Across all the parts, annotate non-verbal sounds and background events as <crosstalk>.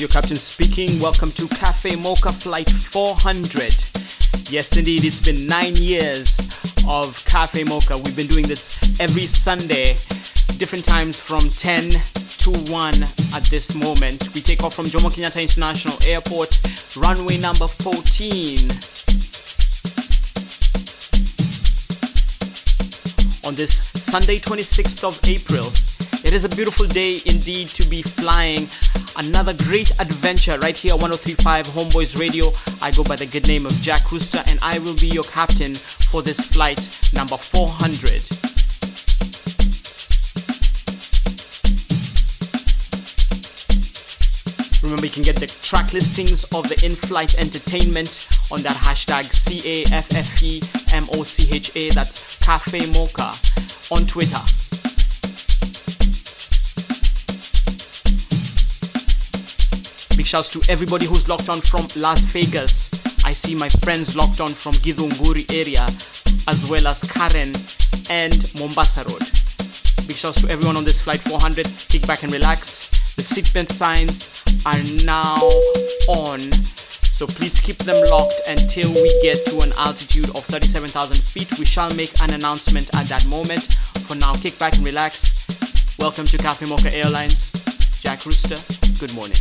is your captain speaking. Welcome to Cafe Mocha Flight 400. Yes, indeed, it's been nine years of Cafe Mocha. We've been doing this every Sunday, different times from 10 to 1 at this moment. We take off from Jomo Kenyatta International Airport, runway number 14. On this Sunday, 26th of April, it is a beautiful day indeed to be flying another great adventure right here 1035 Homeboyz Radio. I go by the good name of Jack Rooster and I will be your captain for this flight number 400. Remember, you can get the track listings of the in flight entertainment on that hashtag C A F F E M O C H A. That's Cafe Mocha on Twitter. Big shouts to everybody who's locked on from Las Vegas. I see my friends locked on from Githunguri area, as well as Karen and Mombasa Road. Big shouts to everyone on this flight 400. Kick back and relax. The seatbelt signs are now on. So please keep them locked until we get to an altitude of 37,000 feet. We shall make an announcement at that moment. For now, kick back and relax. Welcome to Cafe Mocha Airlines. Jack Rooster, good morning.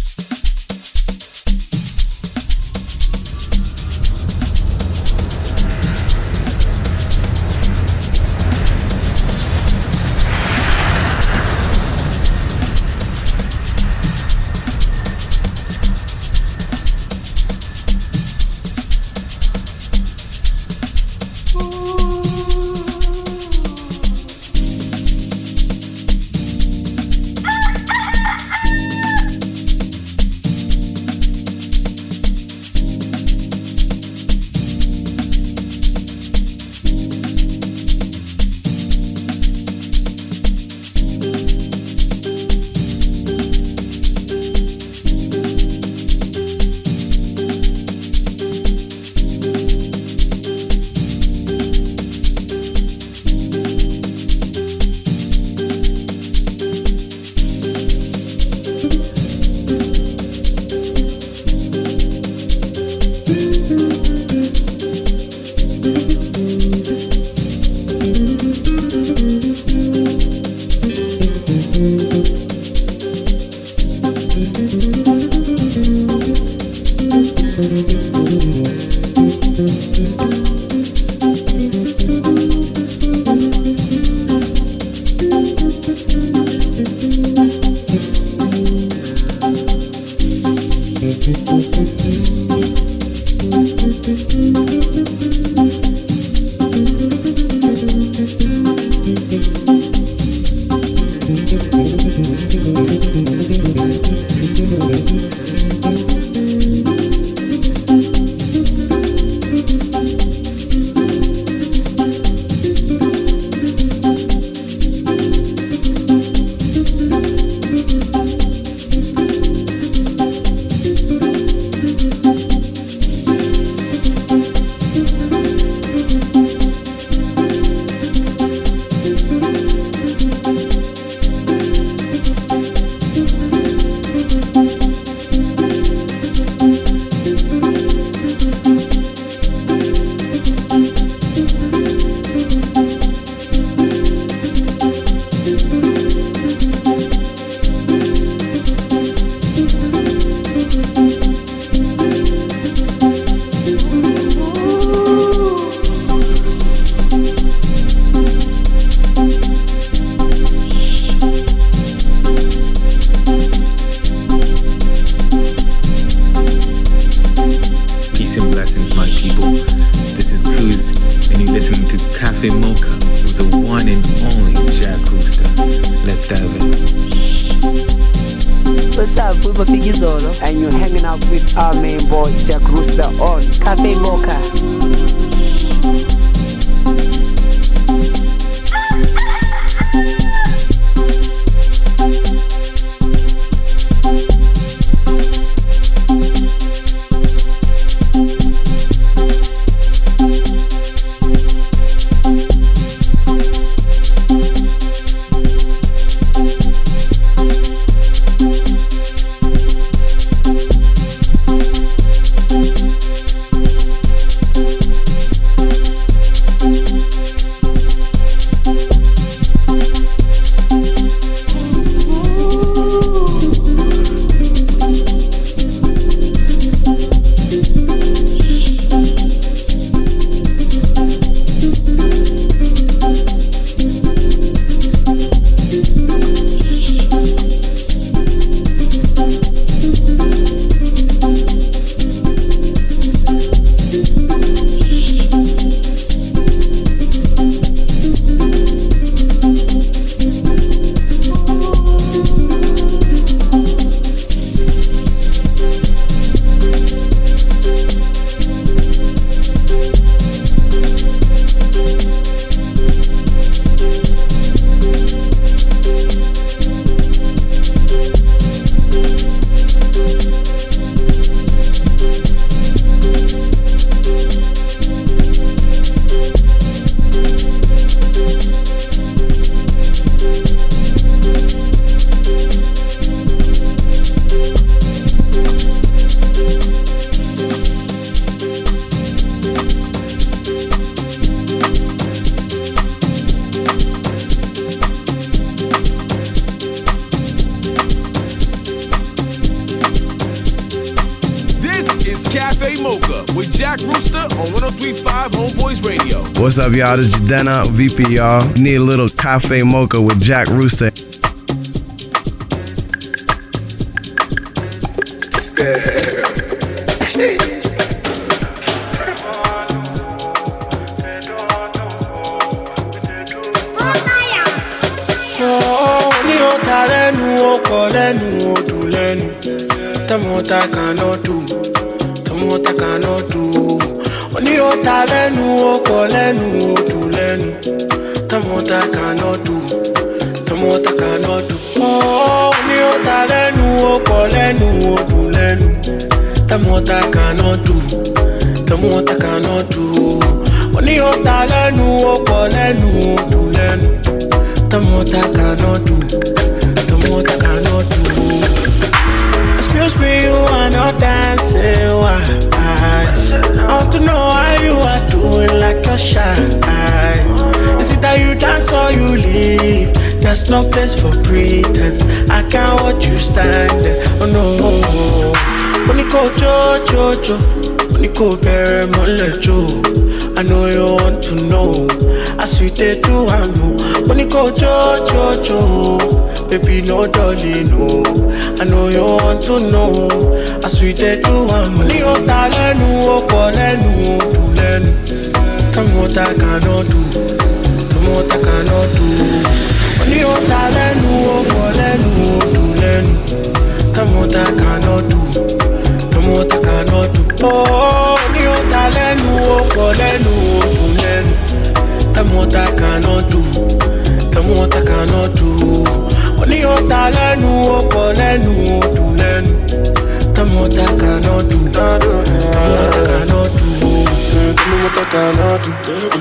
Up, y'all? This is Jadena, VP, y'all. Need a little cafe mocha with Jack Rooster. More I cannot do, the more I cannot do. Excuse me, you are not dancing. Why? I want to know how you are doing like you're shy. Is it that you dance or you leave? There's no place for pretense. I can't watch you stand. Oh no. You go jo jo jo, you go jo. I know you want to know. I sweet it to am. When you go cho cho cho, baby no dolly no. I know you want to know. I sweet it. Ni o ta lenu o ko lenu o tu lenu. Come what I cannot do, come. Ni o ta lenu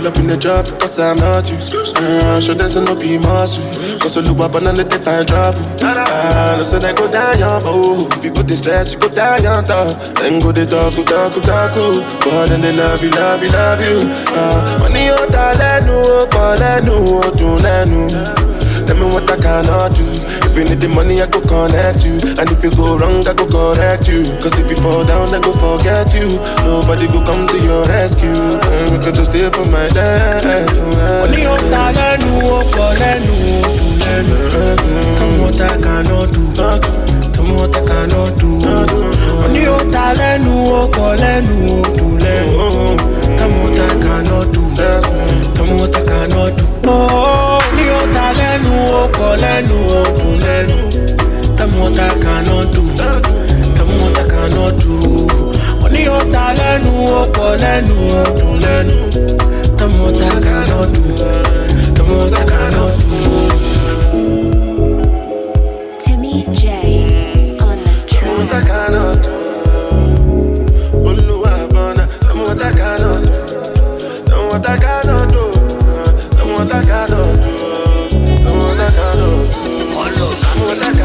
up in the job because I'm not you. Uh, show there's no be muscle. Cause I look up and let the time drop. Uh, no say they go down your bow. If you go distress, you go down top. Then go the talk, go talk, go talk. But then they love you, love you, love you. Uh, money on talenu, kolenu, tunenu. Tell me what I cannot do. If you need the money, I go connect you. And if you go wrong, I go correct you. Cause if you fall down, I go forget you. Nobody go come to your rescue. And we could just stay for my life. Ní o ta lẹ́nu o pọ̀ lẹ́nu o dùn lẹ́nu. Tell me what I cannot do. What I cannot do. Ní o ta lẹ́nu o pọ̀ lẹ́nu o dùn lẹ́nu. Tell me what I cannot do. What I cannot do. Oh, kọ lẹ́nu lẹ́nu tẹ̀mú ọ̀tá kaná dù tẹ̀mú ọ̀tá kaná dù ọ̀tá lẹ́nu lẹ́nu lẹ́nu tẹ̀mú ọ̀tá kaná dù tẹ̀mú ọ̀tá kaná dù. Timmy J on the track. I know that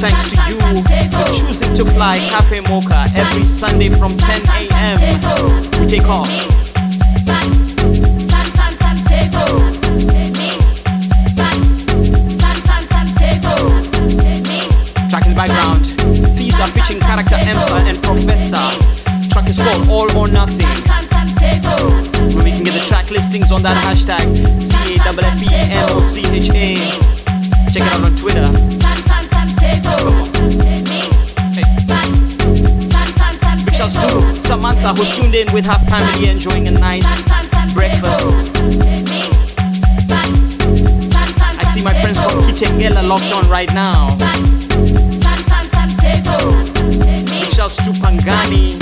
thanks to you for choosing to fly Cafe Mocha every Sunday from 10 a.m. We take off. Track in the background. These are featuring character Emsa and Professor. Track is called All or Nothing. We can get the track listings on that hashtag C-A-F-F-E-M-O-C-H-A. Check it out on Twitter. Shouts to Samantha who's tuned in with her family enjoying a nice breakfast. I see my friends from Kitengela locked on right now. Shouts to Pangani,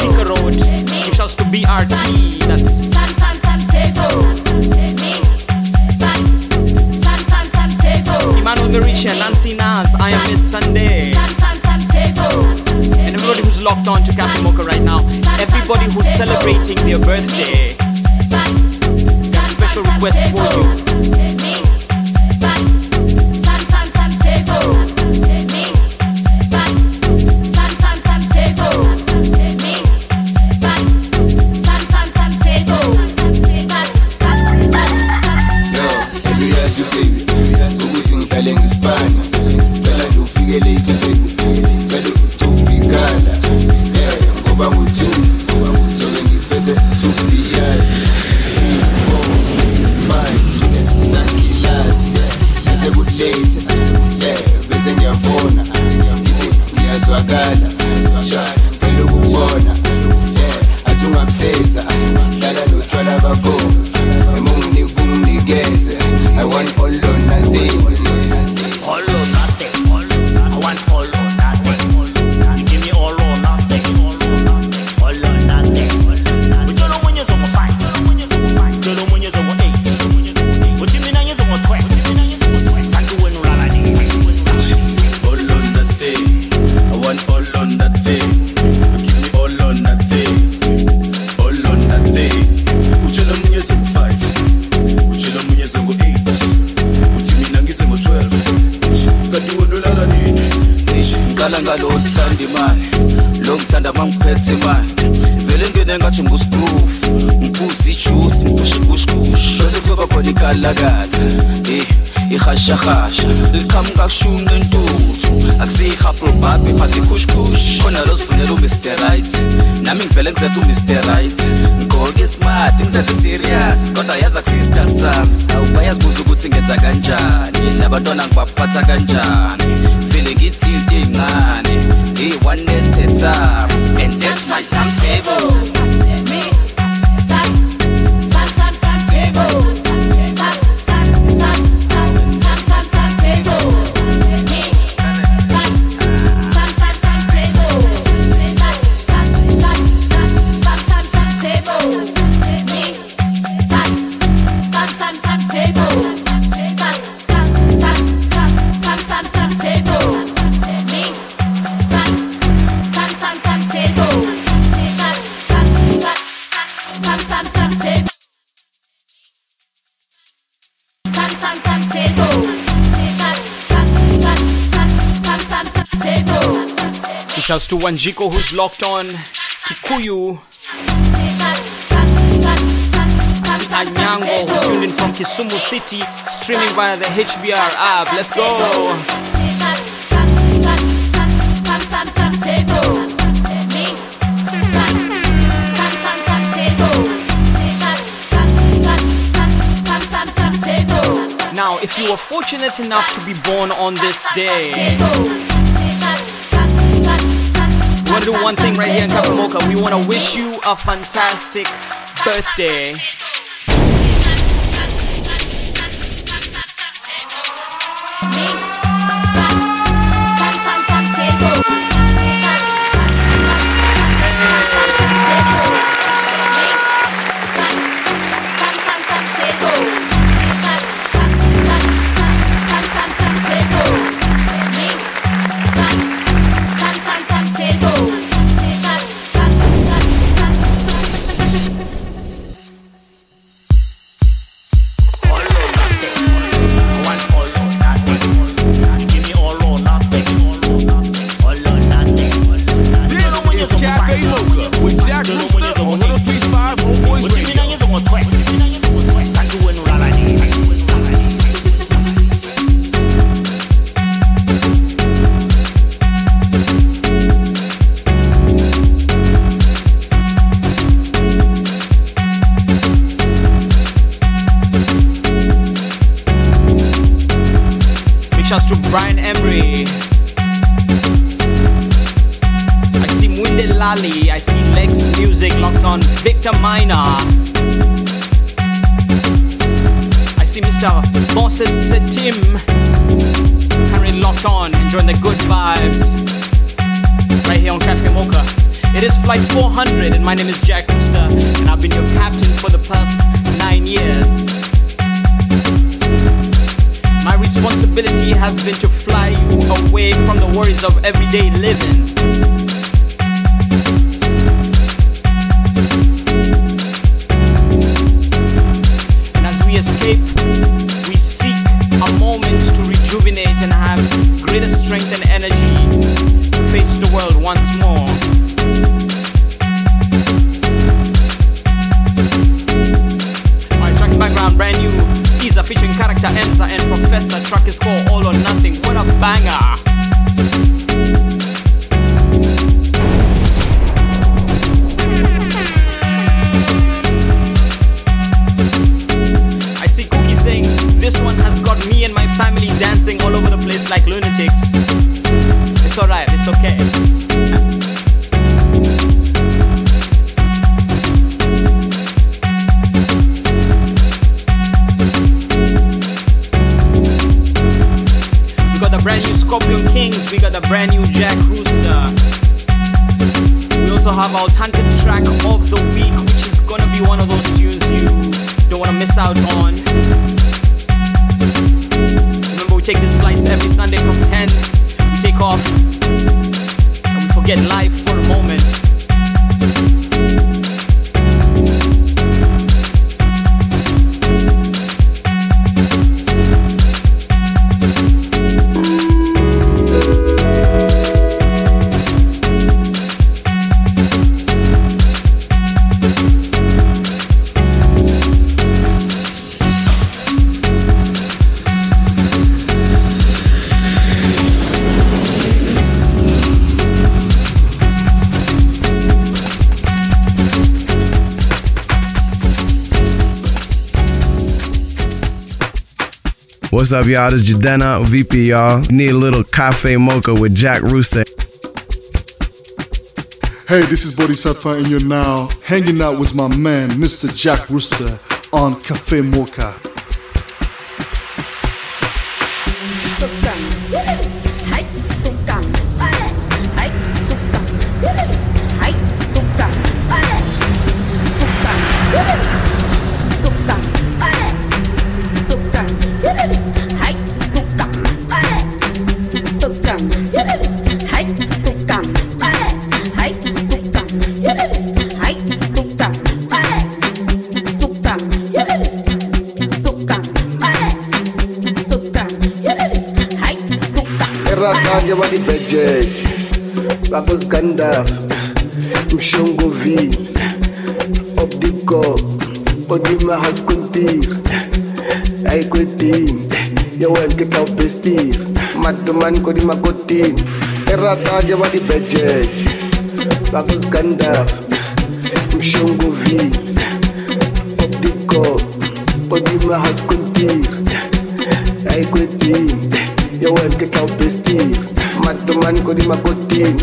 Thika Road. Shouts to BRT. That's Emmanuel Marisha, Nancy Nas, I am Miss Sunday. Locked on to Cafe Mocha right now, everybody who's celebrating their birthday, a special request for you. Wanjiku who's locked on. Kikuyu. Anyango who's tuned in from Kisumu City, streaming via the HBR app. Let's go. Now, if you were fortunate enough to be born on this day, want to do one thing right here in Cafe Mocha. We want to wish you a fantastic birthday. What's up, y'all? This is Jadena, VP, y'all. You need a little cafe mocha with Jack Rooster. Hey, this is Bodhisattva, and you're now hanging out with my man, Mr. Jack Rooster, on Cafe Mocha. festive madomani kodi makotin, erata lya wa libejeje vakuzikandafa mshunguvi odiko odimahasikontiri ayikwetini yowemke khawubestiri madomani kodi makotin.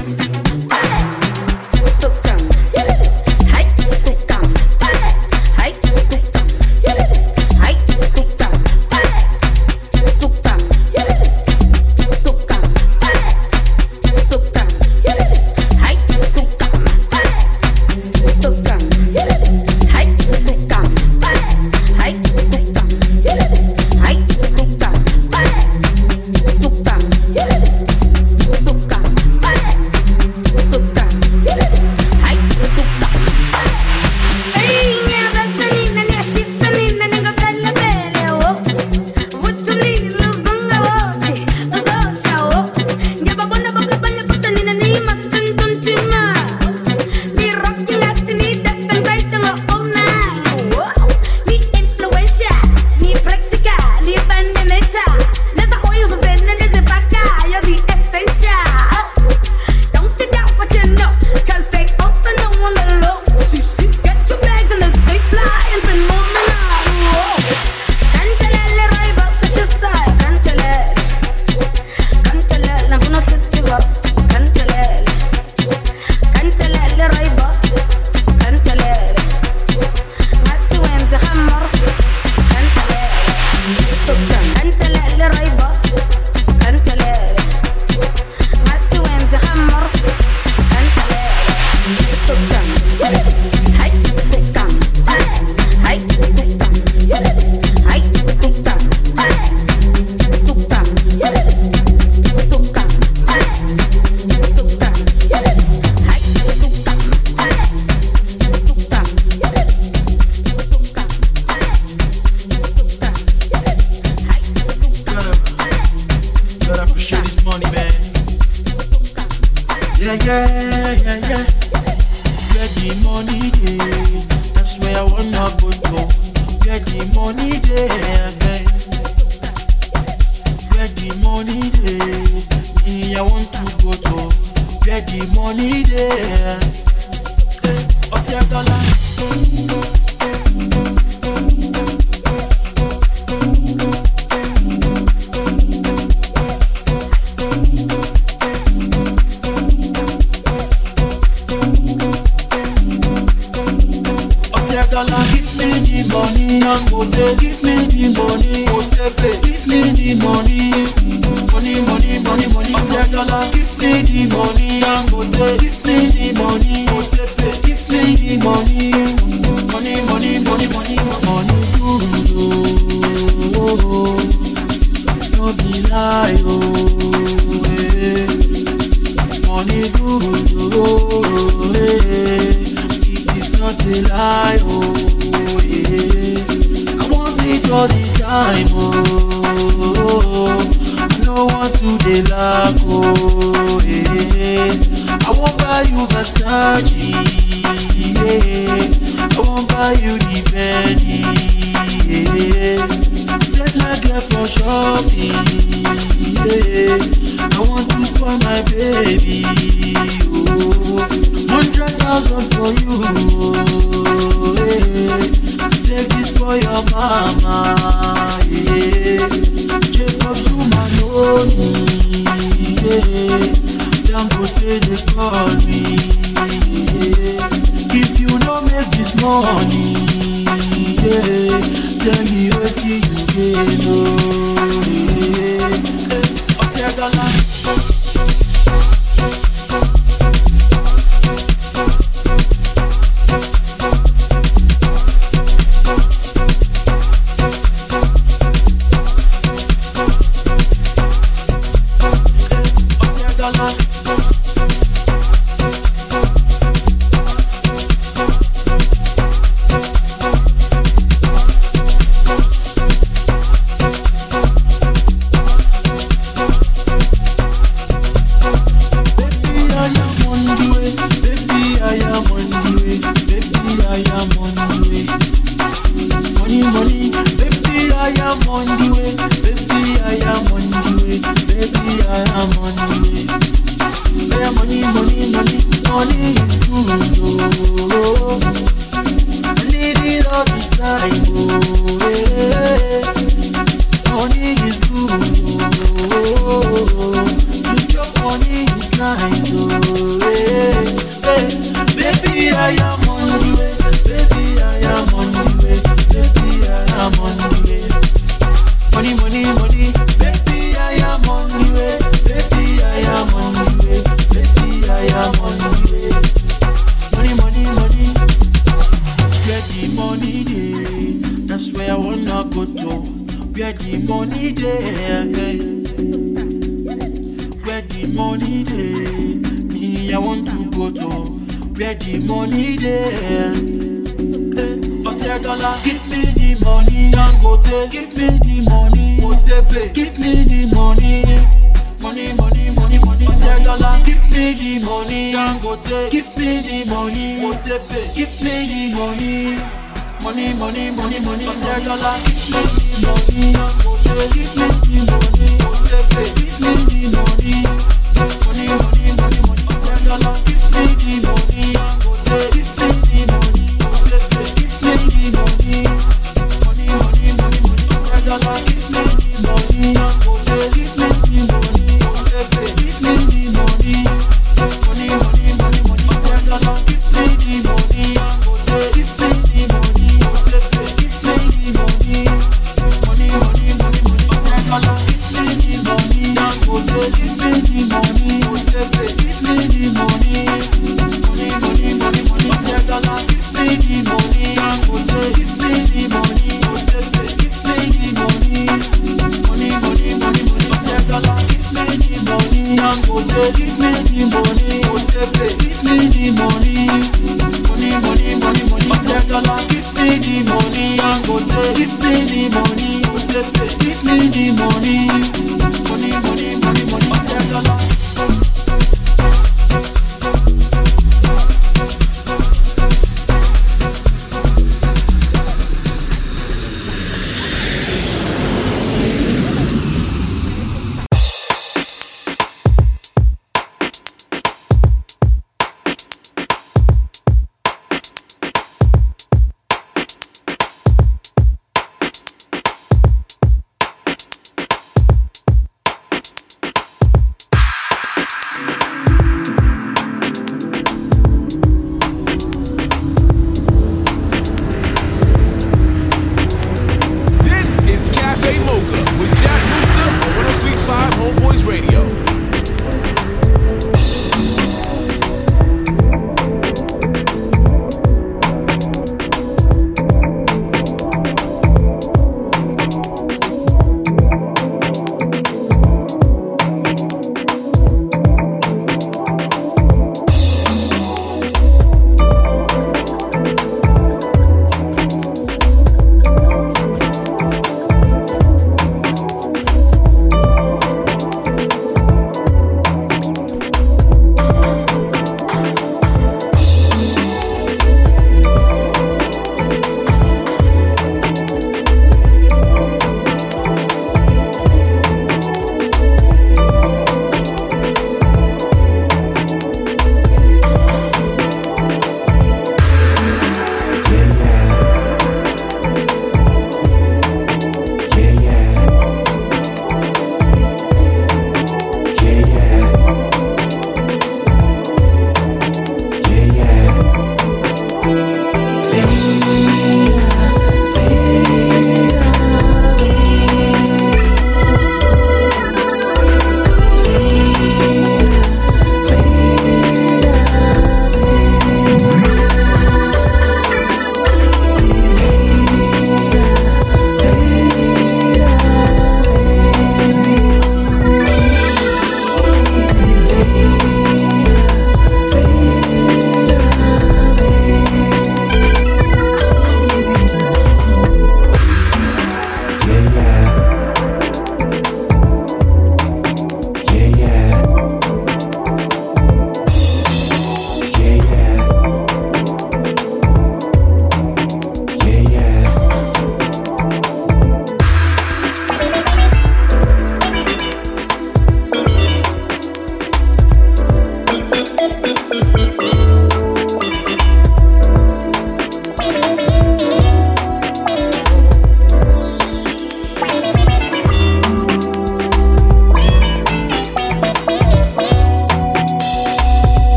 Ọ̀tẹ̀ dọ́là.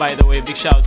By the way. Big shouts.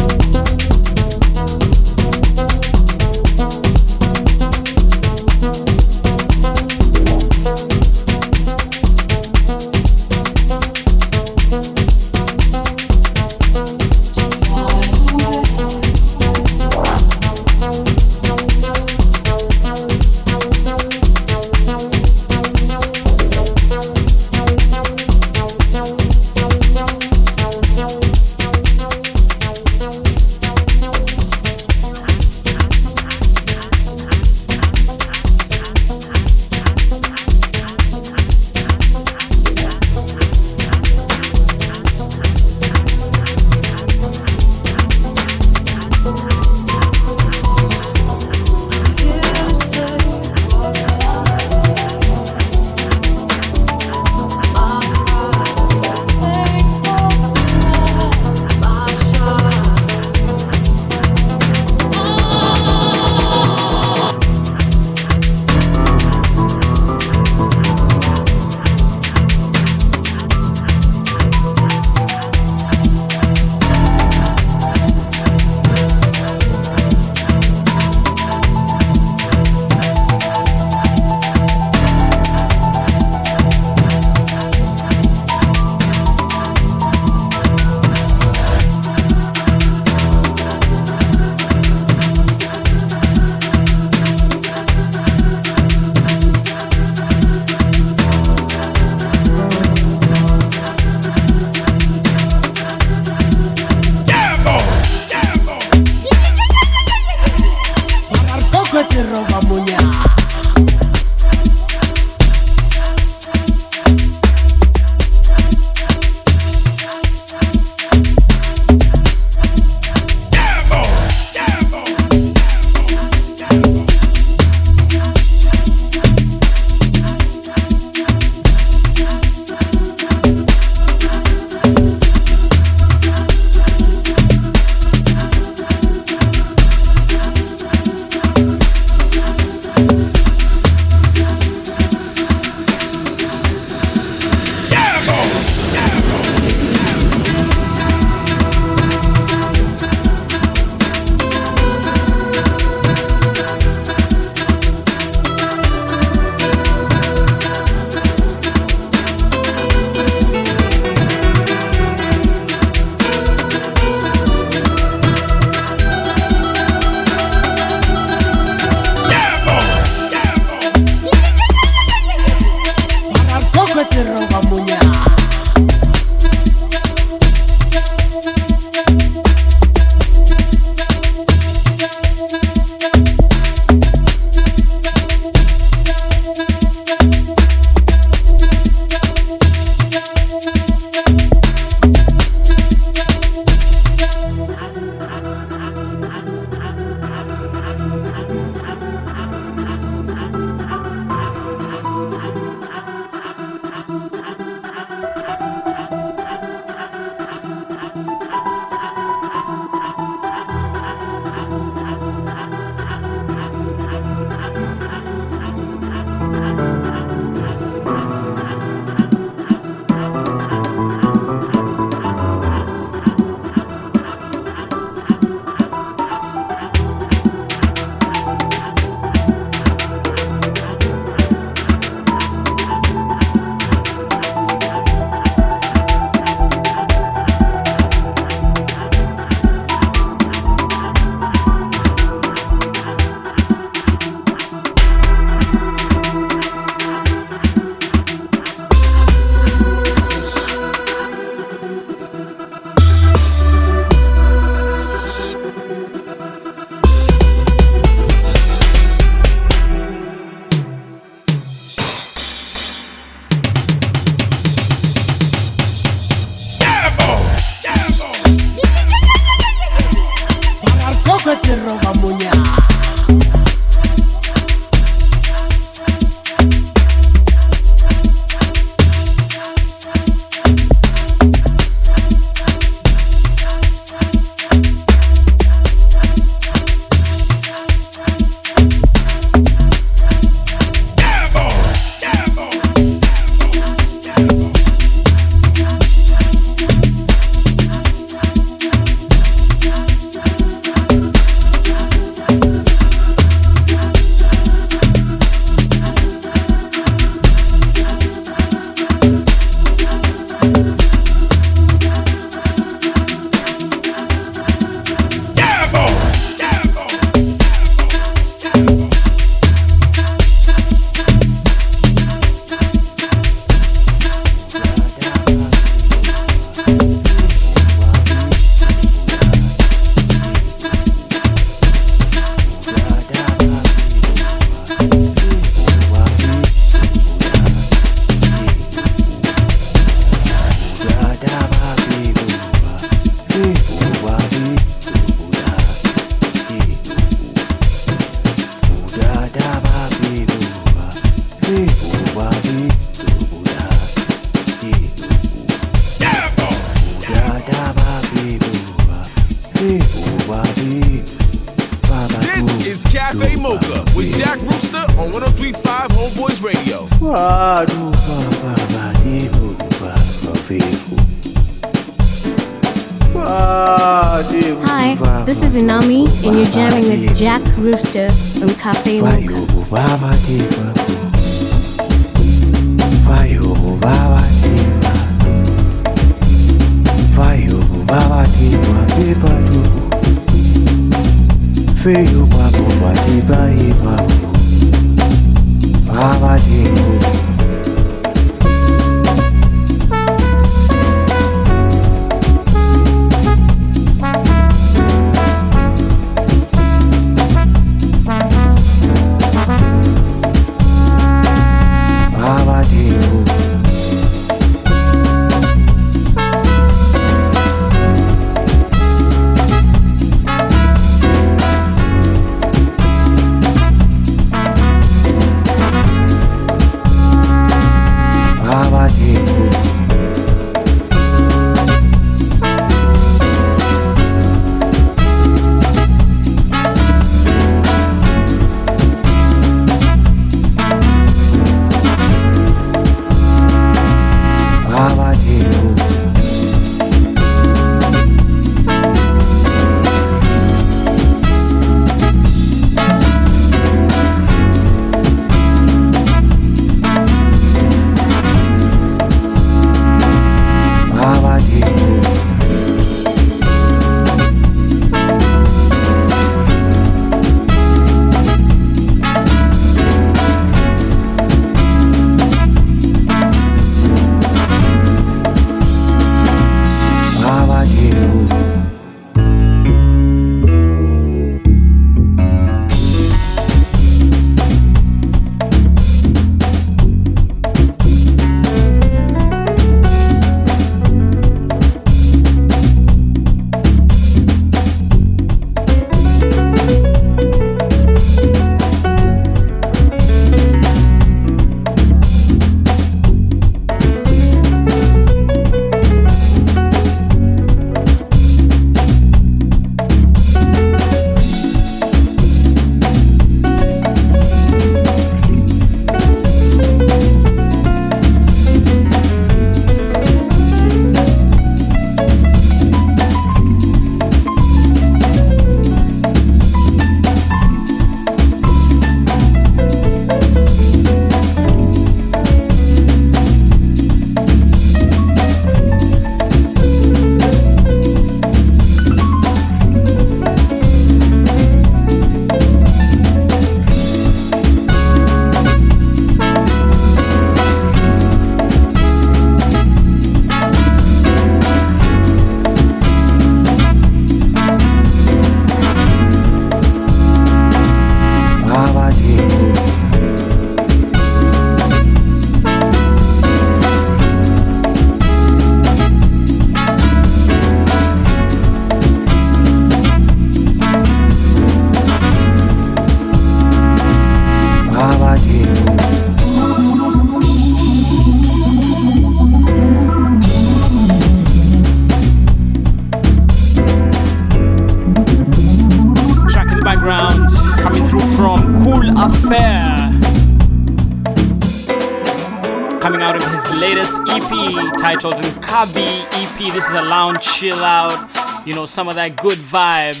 Titled Nkabi EP. This is a lounge chill out, you know, some of that good vibe.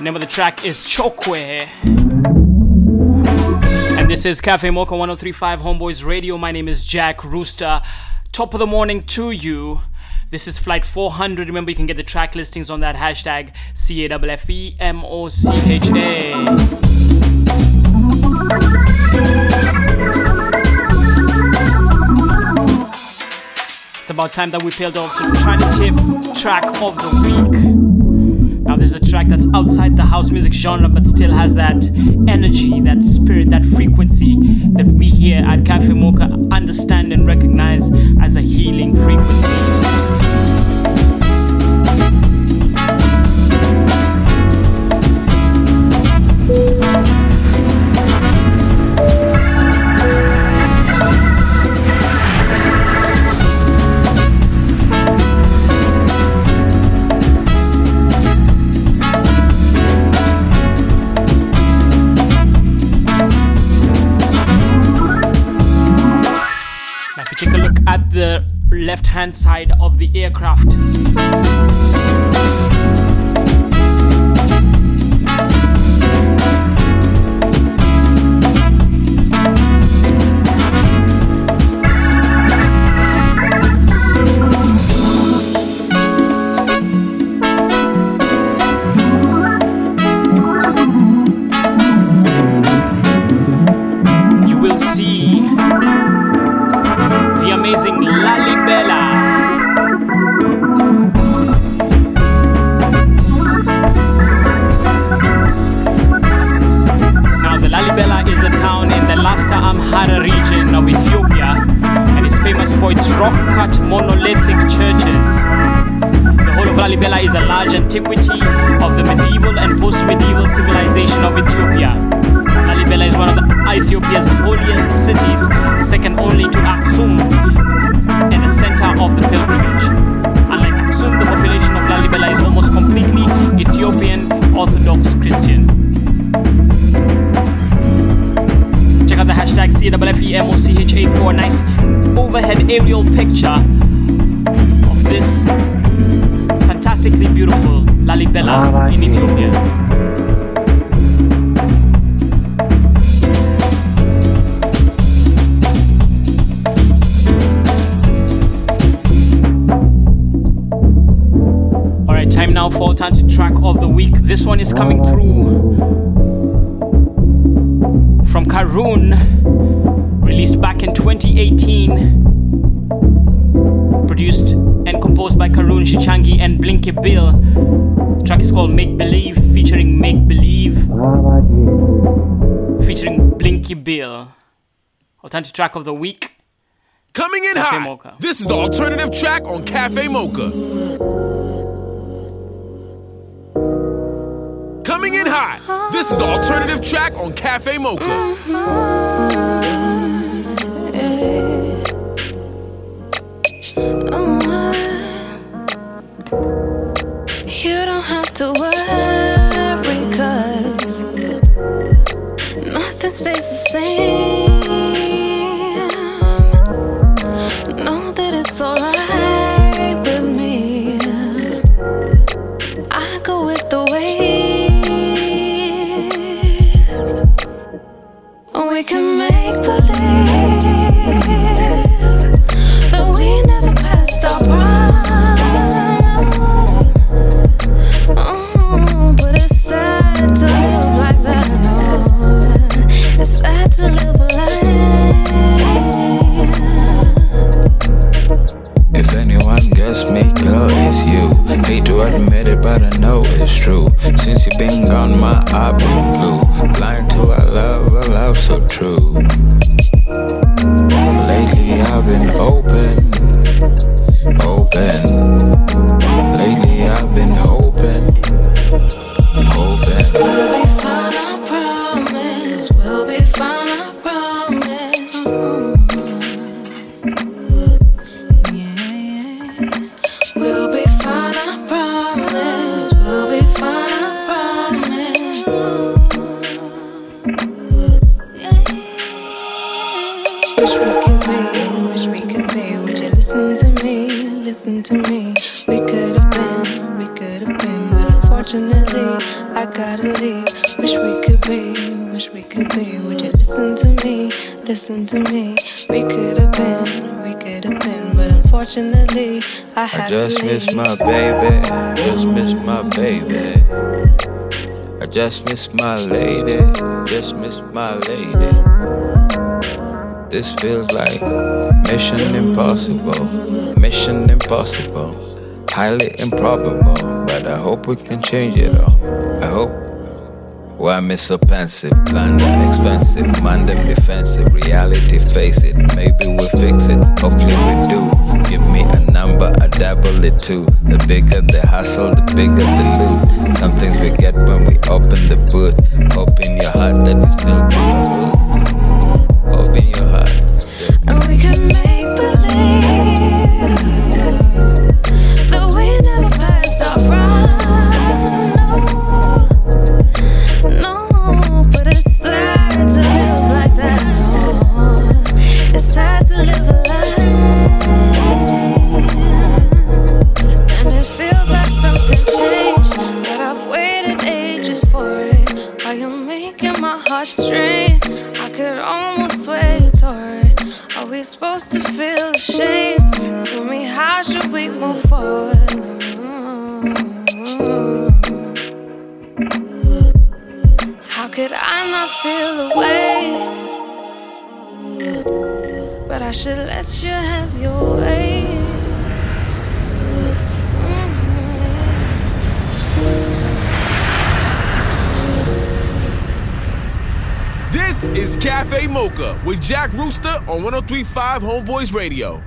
Name of the track is Chokwe. And this is Cafe Mocha 1035 Homeboyz Radio. My name is Jack Rooster. Top of the morning to you. This is flight 400. Remember, you can get the track listings on that hashtag C about time that we peeled off to try and Tip track of the week. Now, this is a track that's outside the house music genre but still has that energy, that spirit, that frequency that we here at Cafe Mocha understand and recognize as a healing frequency. left hand side of the aircraft. alternative track of the week. Coming in Cafe hot. Mocha. This is the alternative track on Cafe Mocha. Coming in hot. This is the alternative track on Cafe Mocha. You don't have to worry, cause nothing stays the same. miss my baby. Just miss my baby. I just miss my lady. Just miss my lady. This feels like mission impossible. Mission impossible. Highly improbable. But I hope we can change it all. I hope. Why miss so pensive? that expensive, mind them defensive. Reality, face it. Maybe we'll fix it. Hopefully we do. You double it too. The bigger the hustle, the bigger the loot. Some things we get when we open the boot. Hoping your heart, that it still be. 1035 Homeboyz Radio.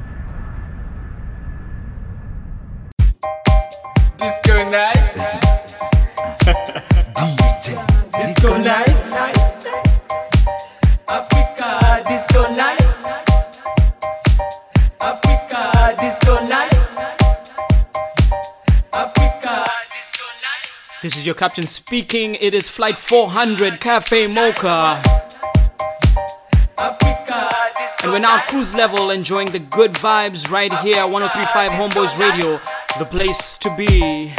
Disco nights. DJ. <laughs> Disco nights. Africa disco nights. Africa disco nights. Africa disco nights. This is your captain speaking. It is flight 400 Cafe Mocha. We're now cruise level, enjoying the good vibes right here, 1035 Homeboyz Radio, the place to be.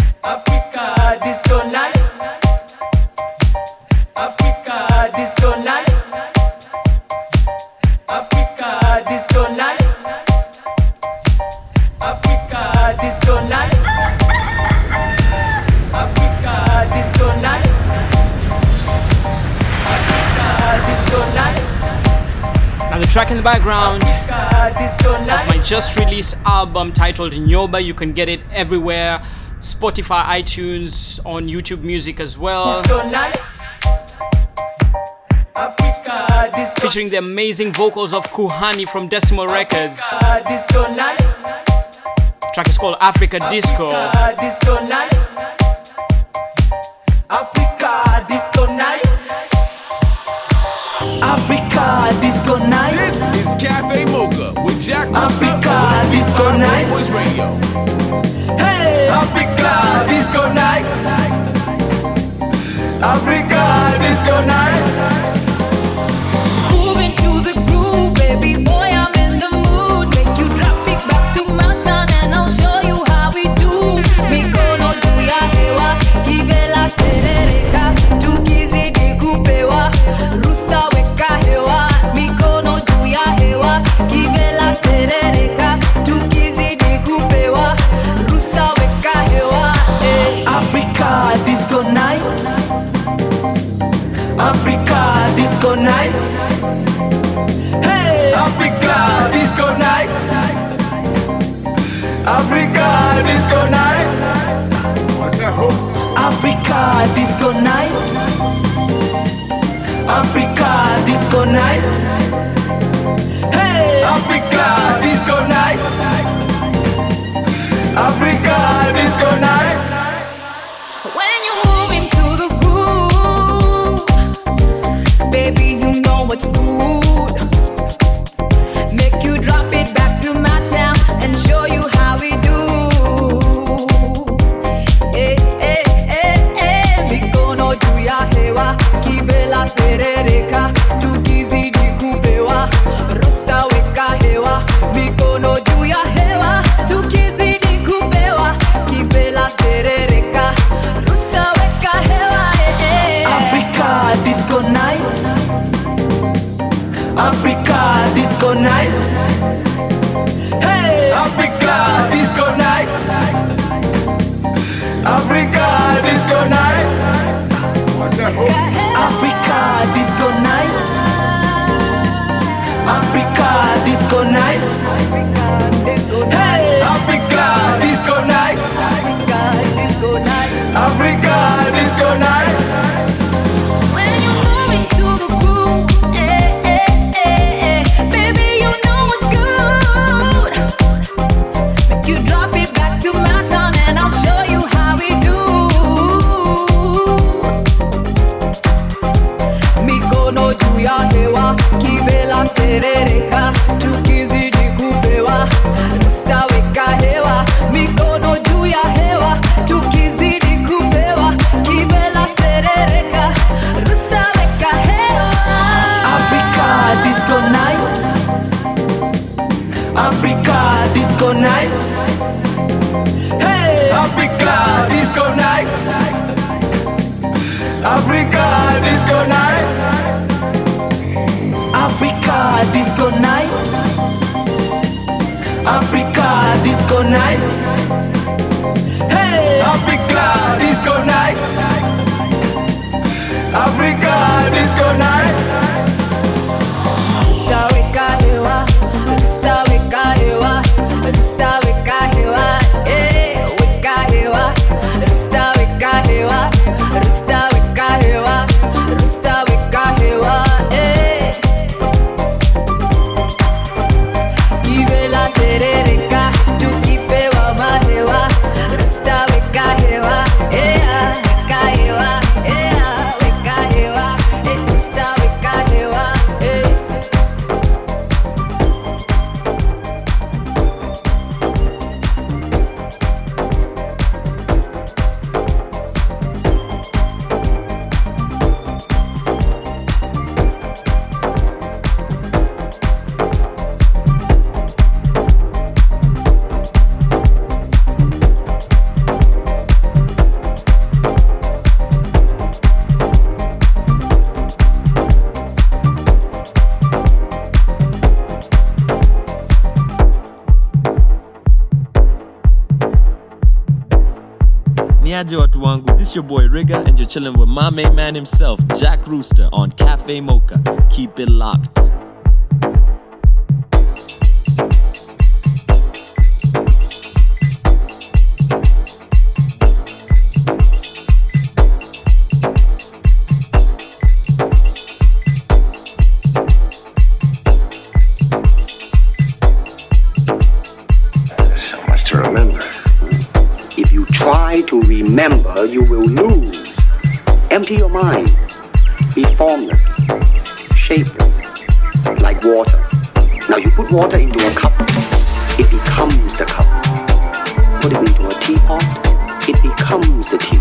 in the background. That's my just released album titled Nyoba. You can get it everywhere Spotify, iTunes, on YouTube Music as well. Featuring the amazing vocals of Kuhani from Decimal Records. Track is called Africa Disco. Disco Nights. Africa Disco Nights. Africa Disco Nights. Cafe Mocha with Jack Africa Disco Nights Radio. Hey, Africa Disco Nights. Africa Disco Nights. disco nights. Hey! Africa. This your boy Rigger, and you're chilling with my main man himself, Jack Rooster, on Cafe Mocha. Keep it locked. Remember, you will lose. Empty your mind. Be formless, shapeless, like water. Now you put water into a cup, it becomes the cup. Put it into a teapot, it becomes the teapot.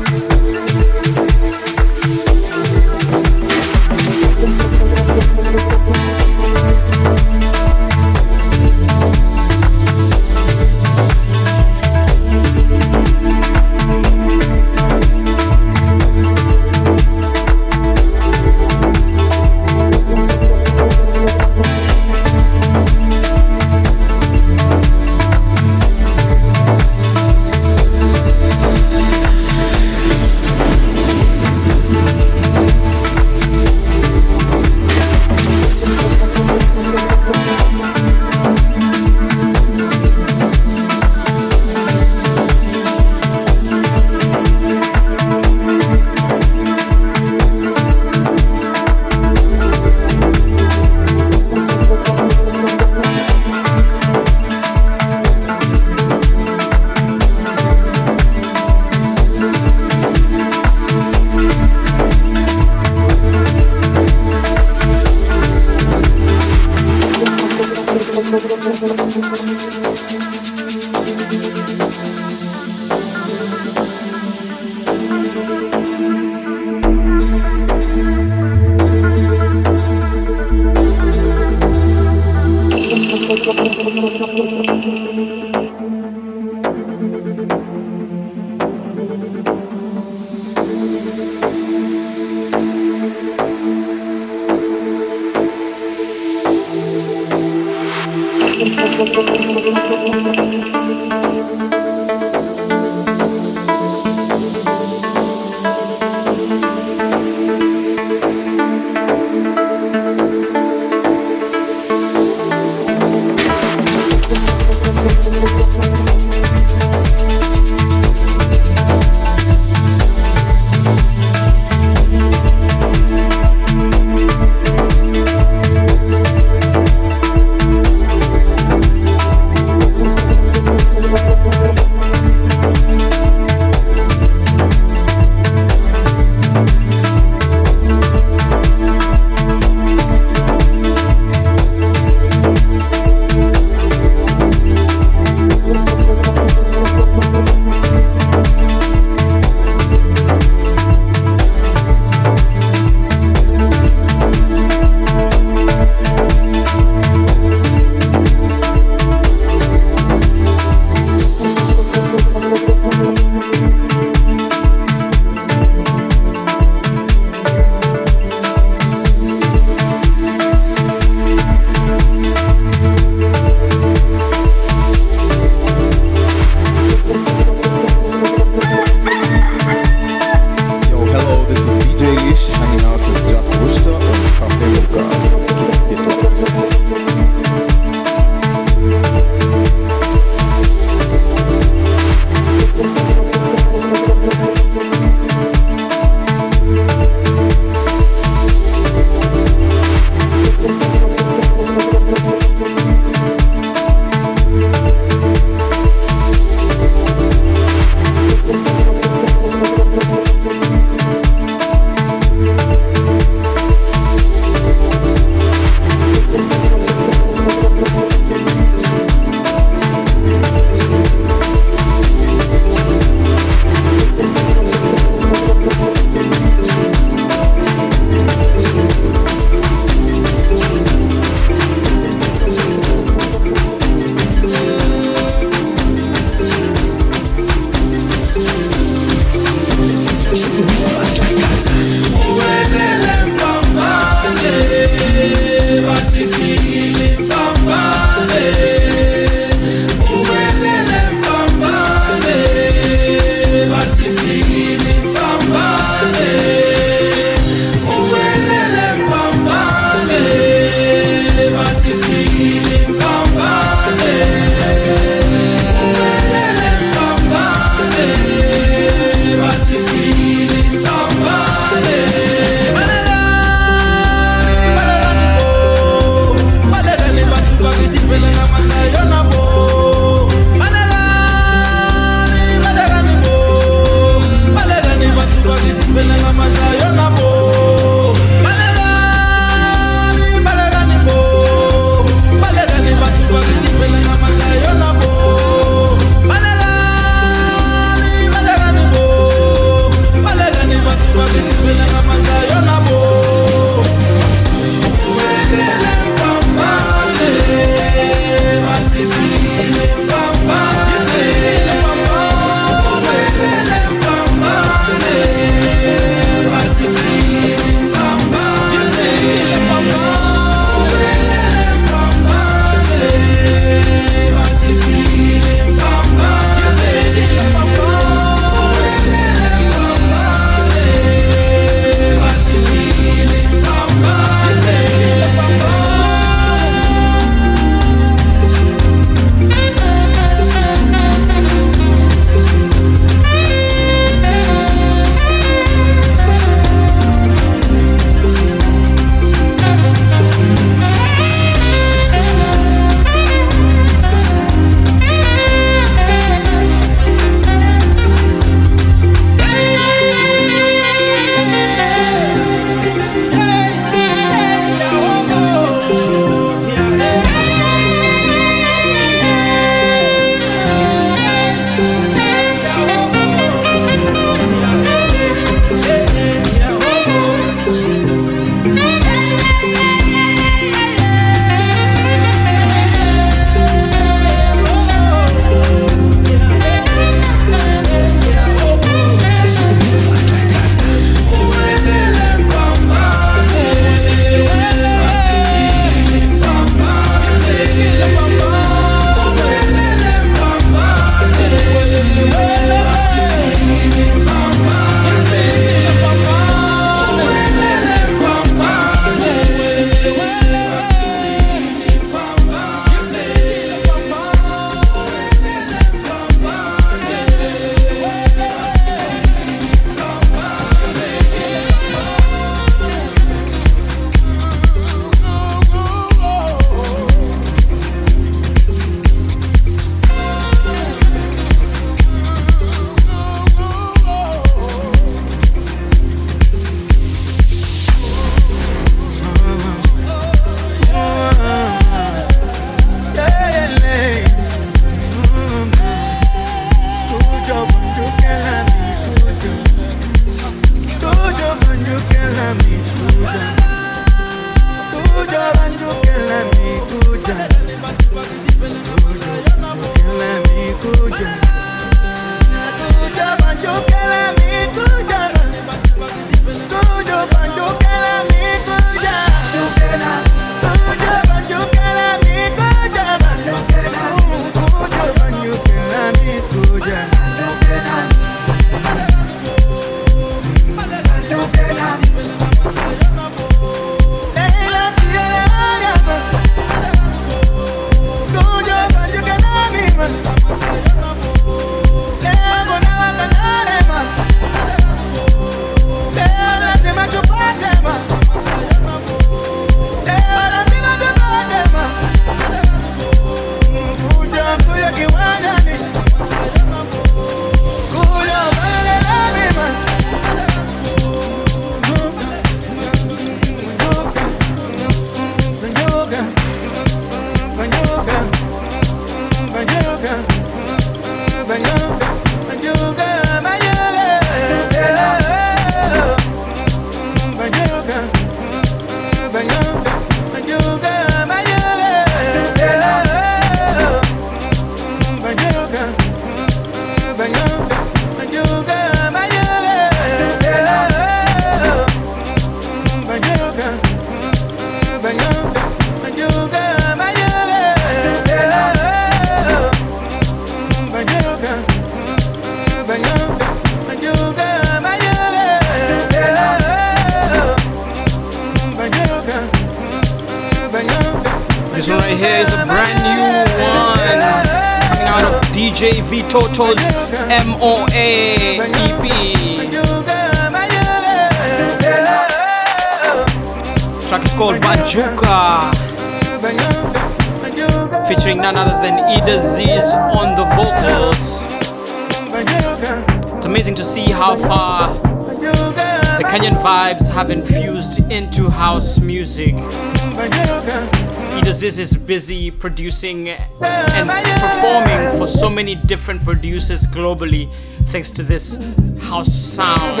Busy producing and performing for so many different producers globally thanks to this house sound.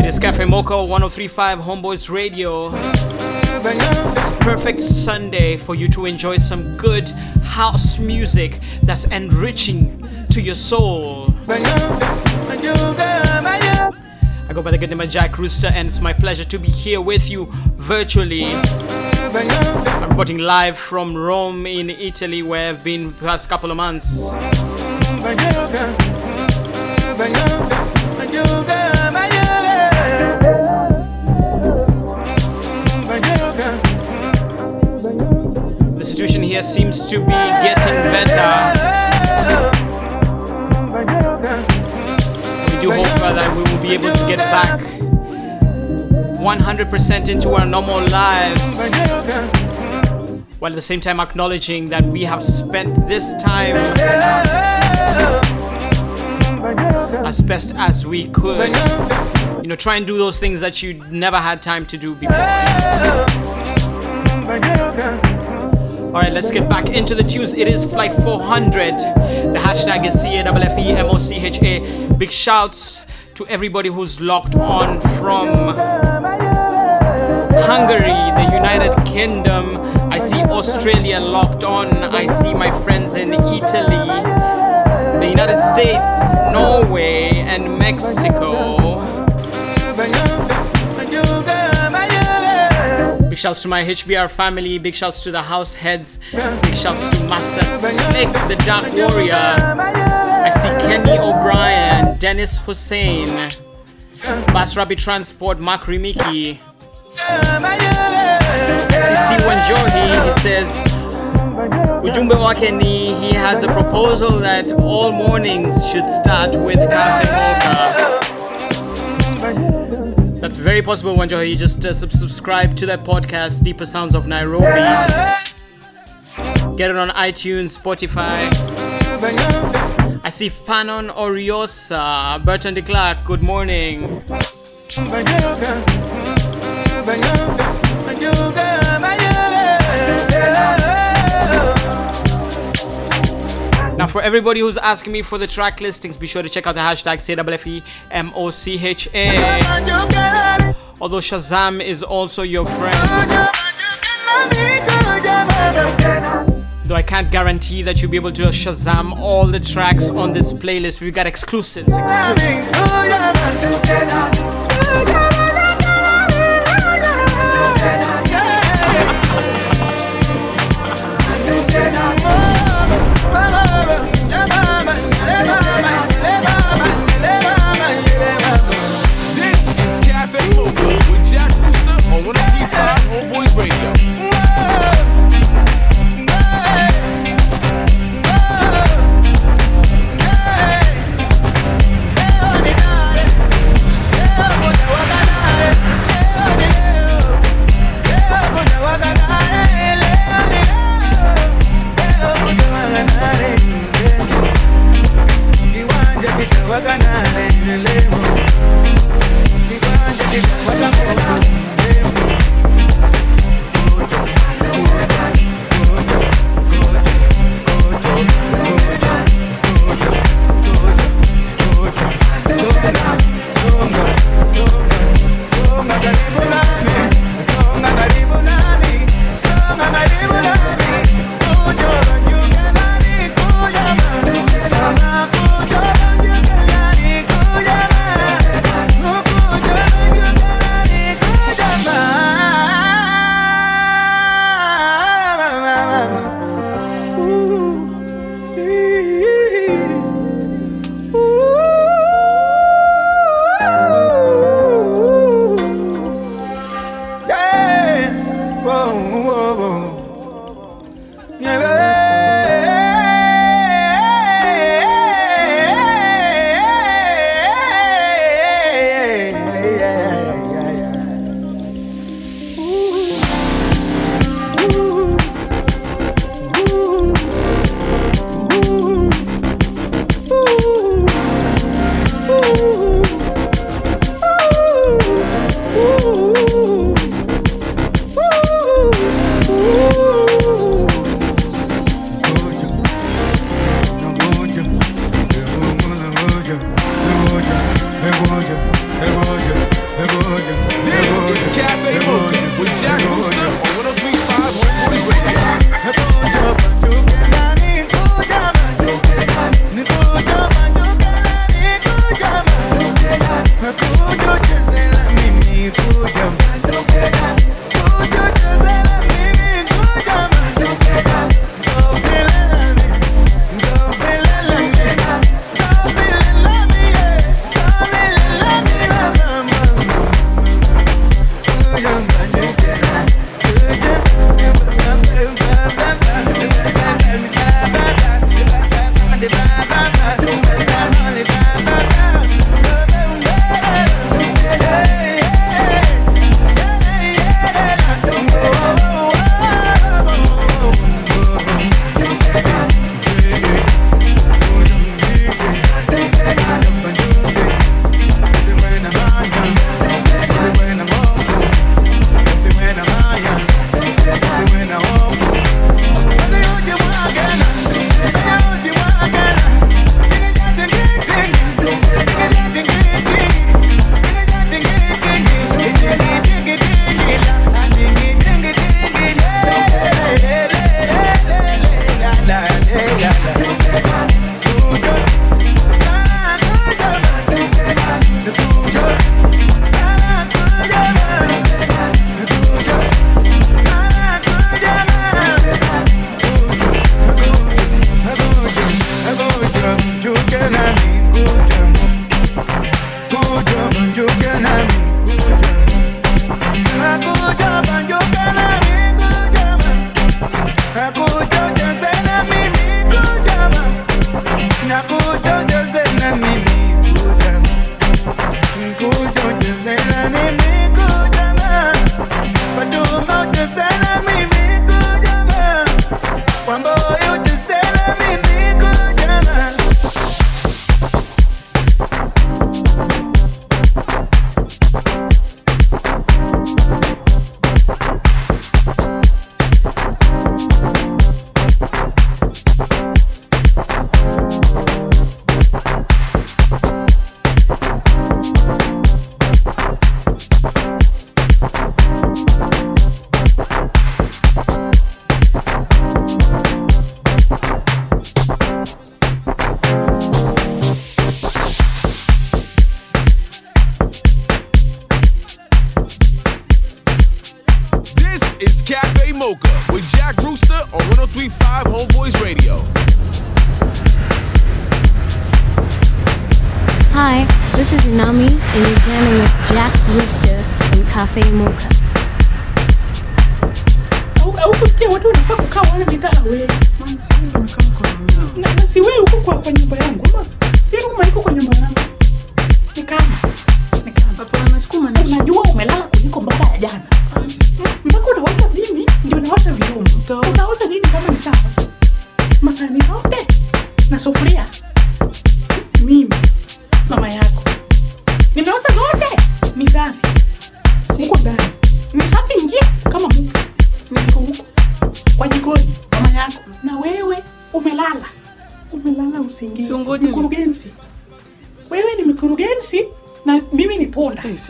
It is Cafe Mocha 1035 Homeboyz Radio. It's perfect Sunday for you to enjoy some good house music that's enriching to your soul. I go by the good name of Jack Rooster, and it's my pleasure to be here with you virtually. I'm reporting live from Rome in Italy, where I've been the past couple of months. The situation here seems to be getting better. We do hope that we will be able to get back 100% into our normal lives while at the same time acknowledging that we have spent this time as best as we could. You know, try and do those things that you never had time to do before. Alright, let's get back into the tunes. It is Flight 400. The hashtag is C-A-F-F-E-M-O-C-H-A. Big shouts to everybody who's locked on from Hungary, the United Kingdom. I see Australia locked on. I see my friends in Italy, the United States, Norway, and Mexico. Big shouts to my HBR family. Big shouts to the house heads. Big shouts to Master Snake, the Dark Warrior. I see Kenny O'Brien, Dennis Hussein, Bass Rabbit Transport, Mark Rimiki. CC Wanjohi, he says, ujumbe wake ni he has a proposal that all mornings should start with Cafe Mocha. That's very possible, Wanjohi. You just uh, subscribe to that podcast, Deeper Sounds of Nairobi. Get it on iTunes, Spotify. I see Fanon Oriosa, Burton de Clark. Good morning. Now, for everybody who's asking me for the track listings, be sure to check out the hashtag CWFEMOCHA. Although Shazam is also your friend. Though I can't guarantee that you'll be able to Shazam all the tracks on this playlist, we've got exclusives. exclusives.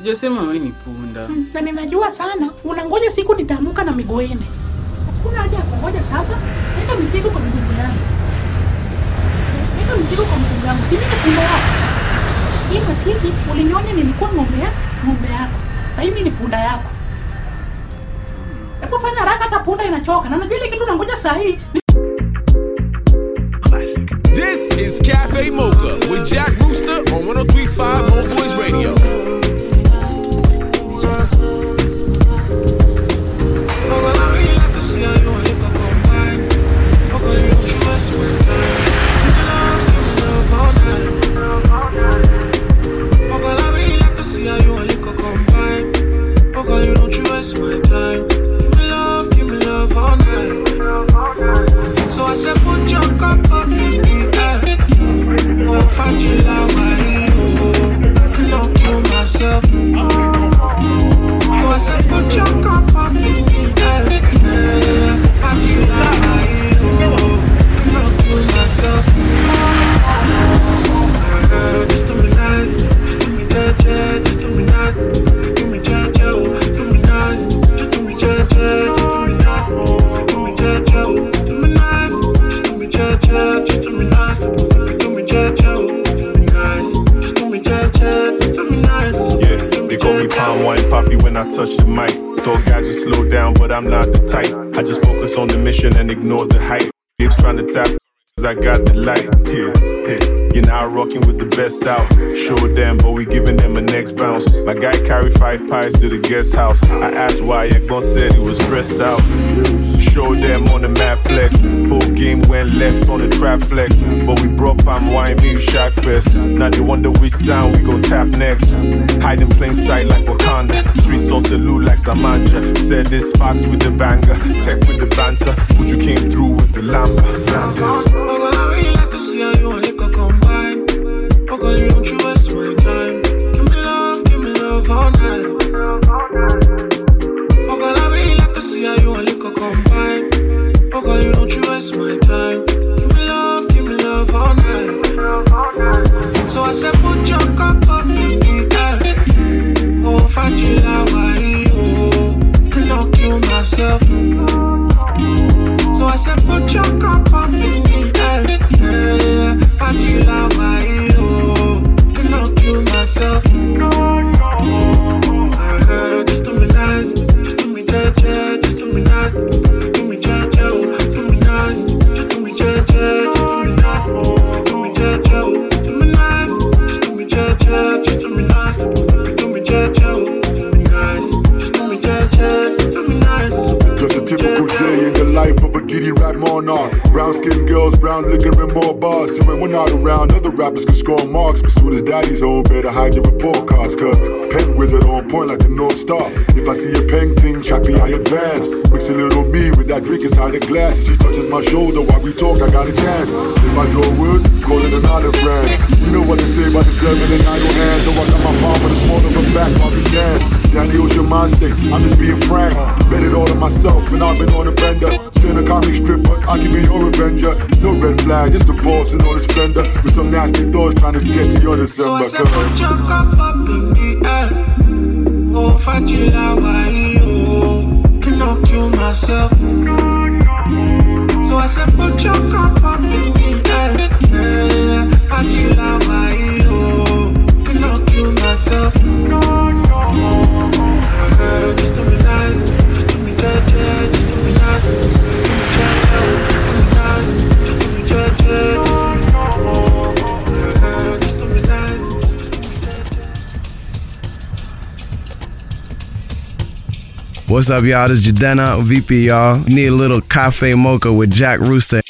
Sijasema wewe ni punda. Mm, na ninajua sana. Unangoja siku nitaamuka na miguu ine. Hakuna haja ya kungoja sasa. Weka mzigo kwa miguu yangu. Weka mzigo kwa miguu yangu. Si mimi punda yako. Hii matiki ulinyonya nilikuwa ng'ombe yako, ng'ombe yako. Sasa mimi ni punda yako. Hebu fanya haraka, hata punda inachoka. Na najua ile kitu unangoja saa hii. Said, put your cup up in the air. Yeah, yeah. Fajila, giddy rap more monarch. Brown skinned girls, brown liquor, and more bars. See, when we're not around, other rappers can score marks. But soon as daddy's home, better hide your report cards. Cause pen wizard on point like the North Star. If I see a painting, chappy, I advance. Mix a little me with that drink inside the glass. If she touches my shoulder while we talk, I got a chance. If I draw wood, call it an olive brand. You know what they say about the devil in idle hands. So I got my palm with a small of a back while we dance. Danny Ocean mind state, I'm just being frank. Bet it all on myself, and I've been on a bender. Seen a comic strip, but I can be your avenger. No red flag, just the boss in all the splendor. With some nasty thoughts trying to get to your December. So I said, put your cup up in the air. Oh, Fajila, why, oh, cannot kill myself. So I said, put your cup up in the air. Yeah, yeah. Fajila, oh, cannot kill myself. No, What's up, y'all? This is Jadena, VP, y'all. Need a little cafe mocha with Jack Rooster.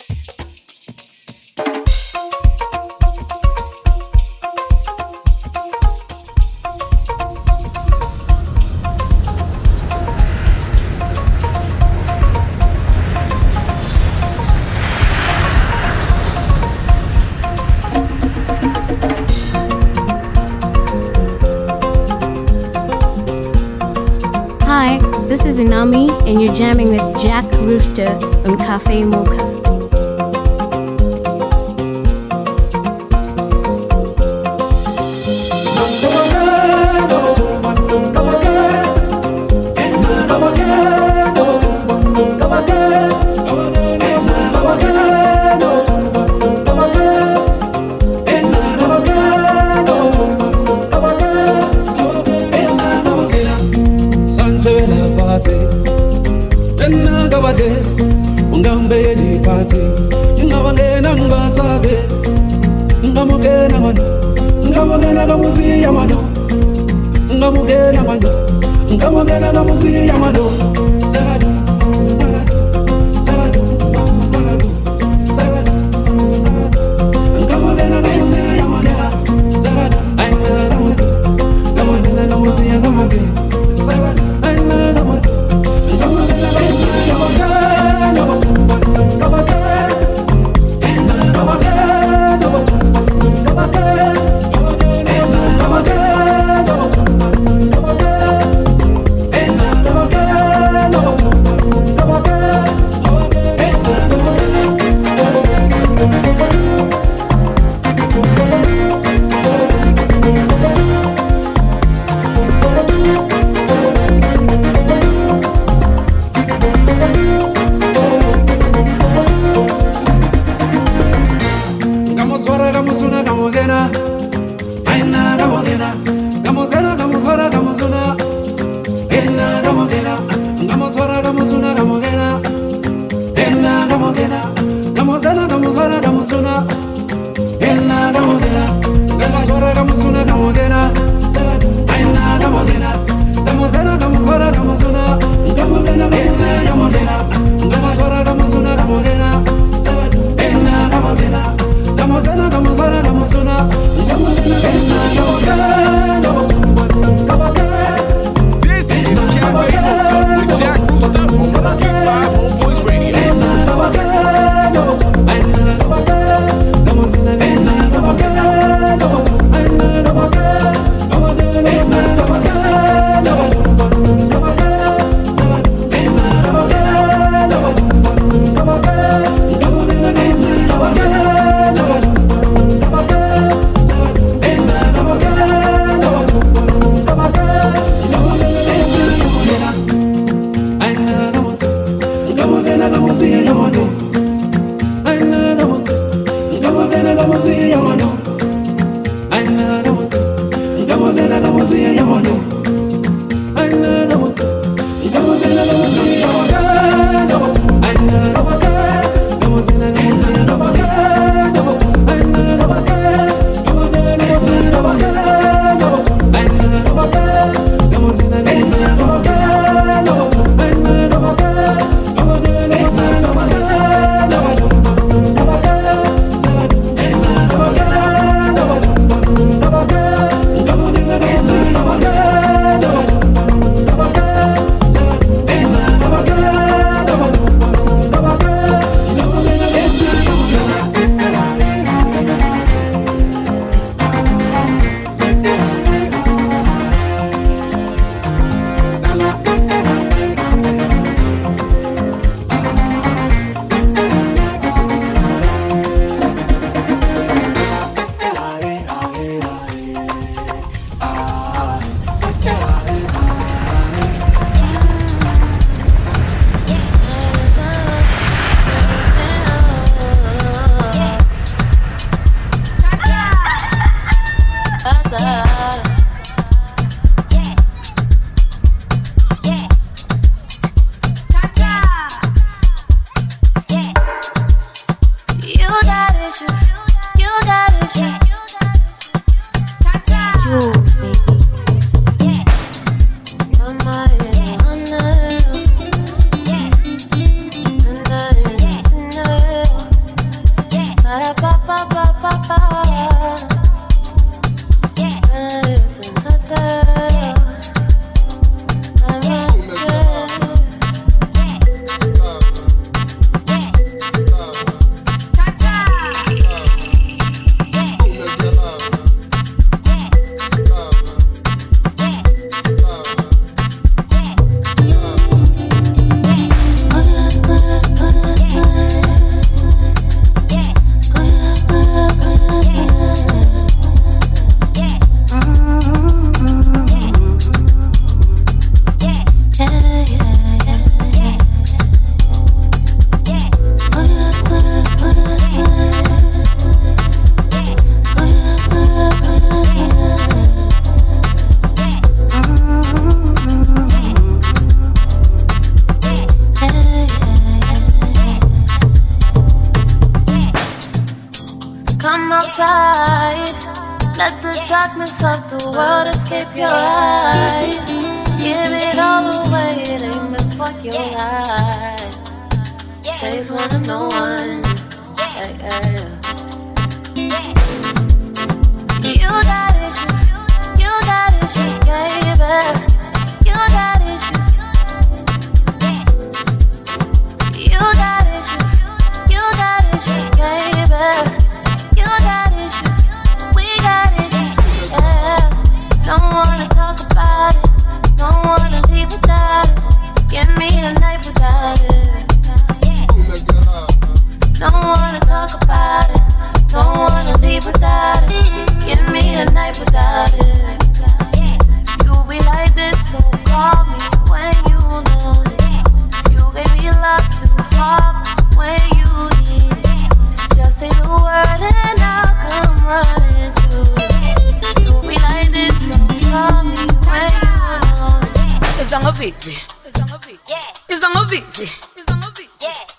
Vivi. It's on a vivi. It's on a vivi.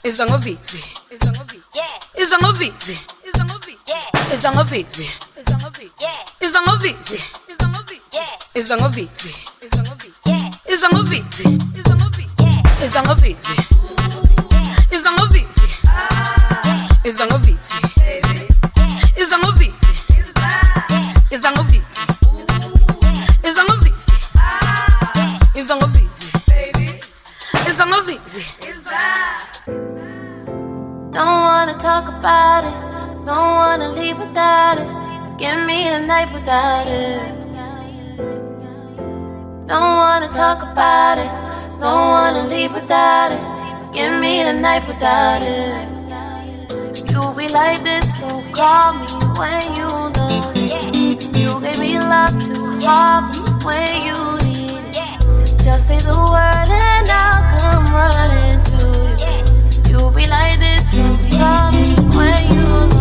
It's on a vivi. It's on a vivi. It's on a vivi. It's on a vivi. It's on a vivi. It's on a vivi. It's on a vivi. It's on a vivi. It's on a vivi. Don't wanna talk about it. Don't wanna leave without it. Give me a night without it. Don't wanna talk about it. Don't wanna leave without it. Give me a night without it. You be like this, so call me when you know it. You gave me love to heart when you need it. Just say the word and I'll come running love when you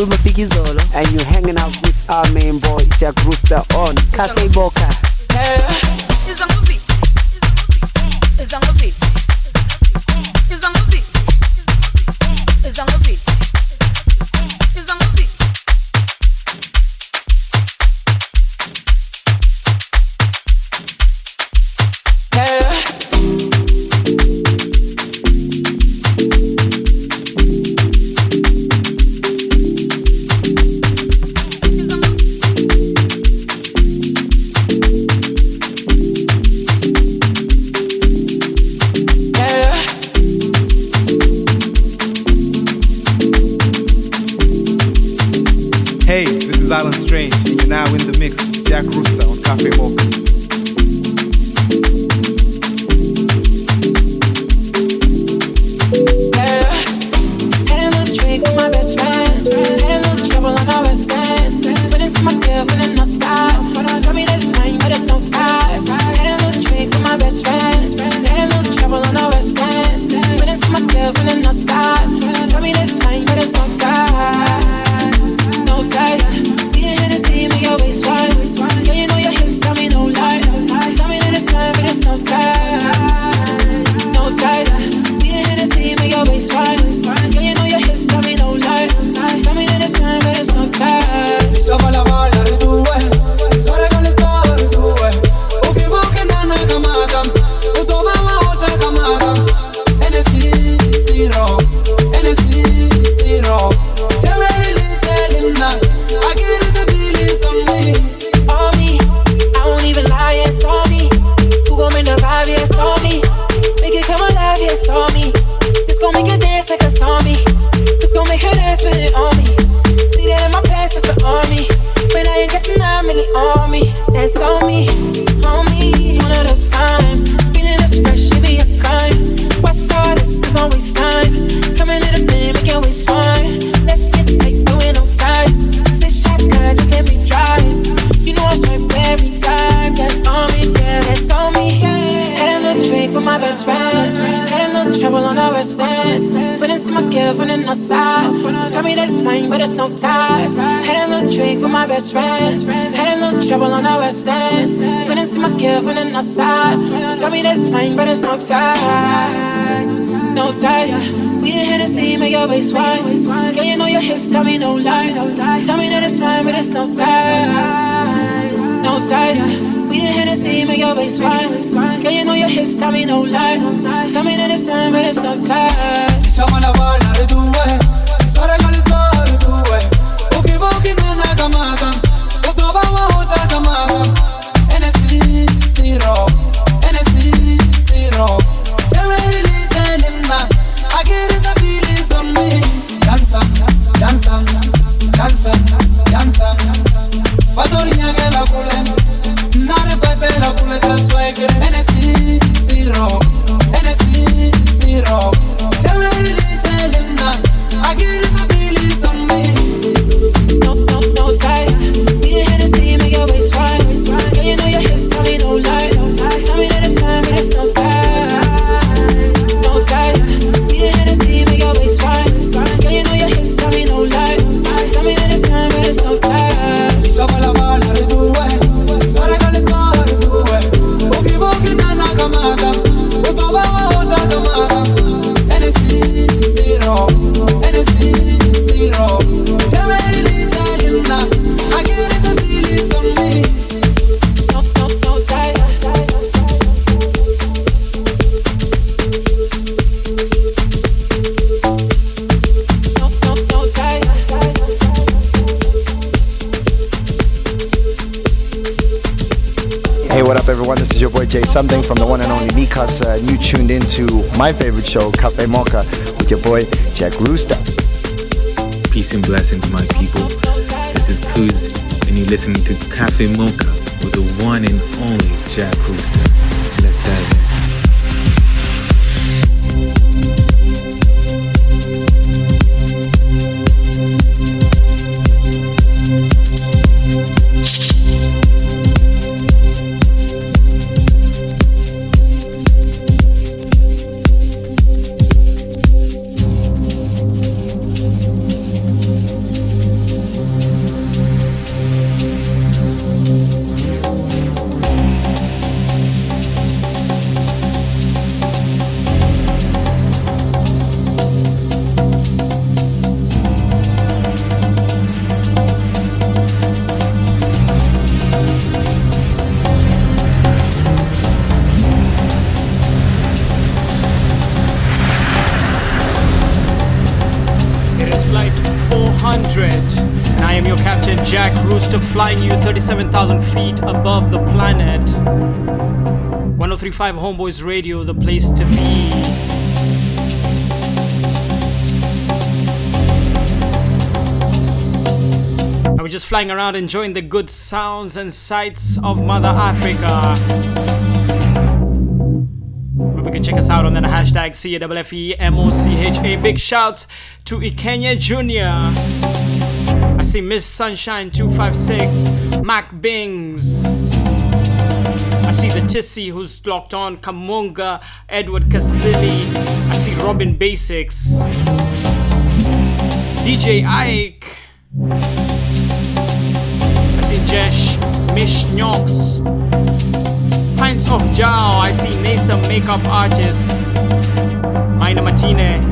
full mafiki zolo And you hanging out with our main boy Jack Rooster on Cafe Mocha Hey, it's on the beat. It's on the beat. It's on the beat. Jack down, on Cafe Mocha. eyes. We the Hennessy, make your waist wide. Can you know your hips, tell me no lies. Tell me that it's mine, but it's no ties. No ties. We the Hennessy, make your waist wide. Can you know your hips, tell me no lies. Tell me that it's mine, but it's no ties. Casa, and uh, you tuned into my favorite show, Cafe Mocha, with your boy Jack Rooster. Peace and blessings, my people. This is Kuz, and you're listening to Cafe Mocha with the one and only Jack Rooster. 7,000 feet above the planet. 1035 Homeboyz Radio, the place to be. We're just flying around enjoying the good sounds and sights of Mother Africa. We can check us out on that hashtag CAFFEMOCHA. Big shout to Ikenya Jr. I see Miss Sunshine 256. Mac Bings. I see the Tissy who's locked on, Kamunga, Edward Casilli. I see Robin Basics, DJ Ike. I see Jesh, Mish Nyox, Pints of Jao. I see Nasa Makeup Artist, Mina Martine.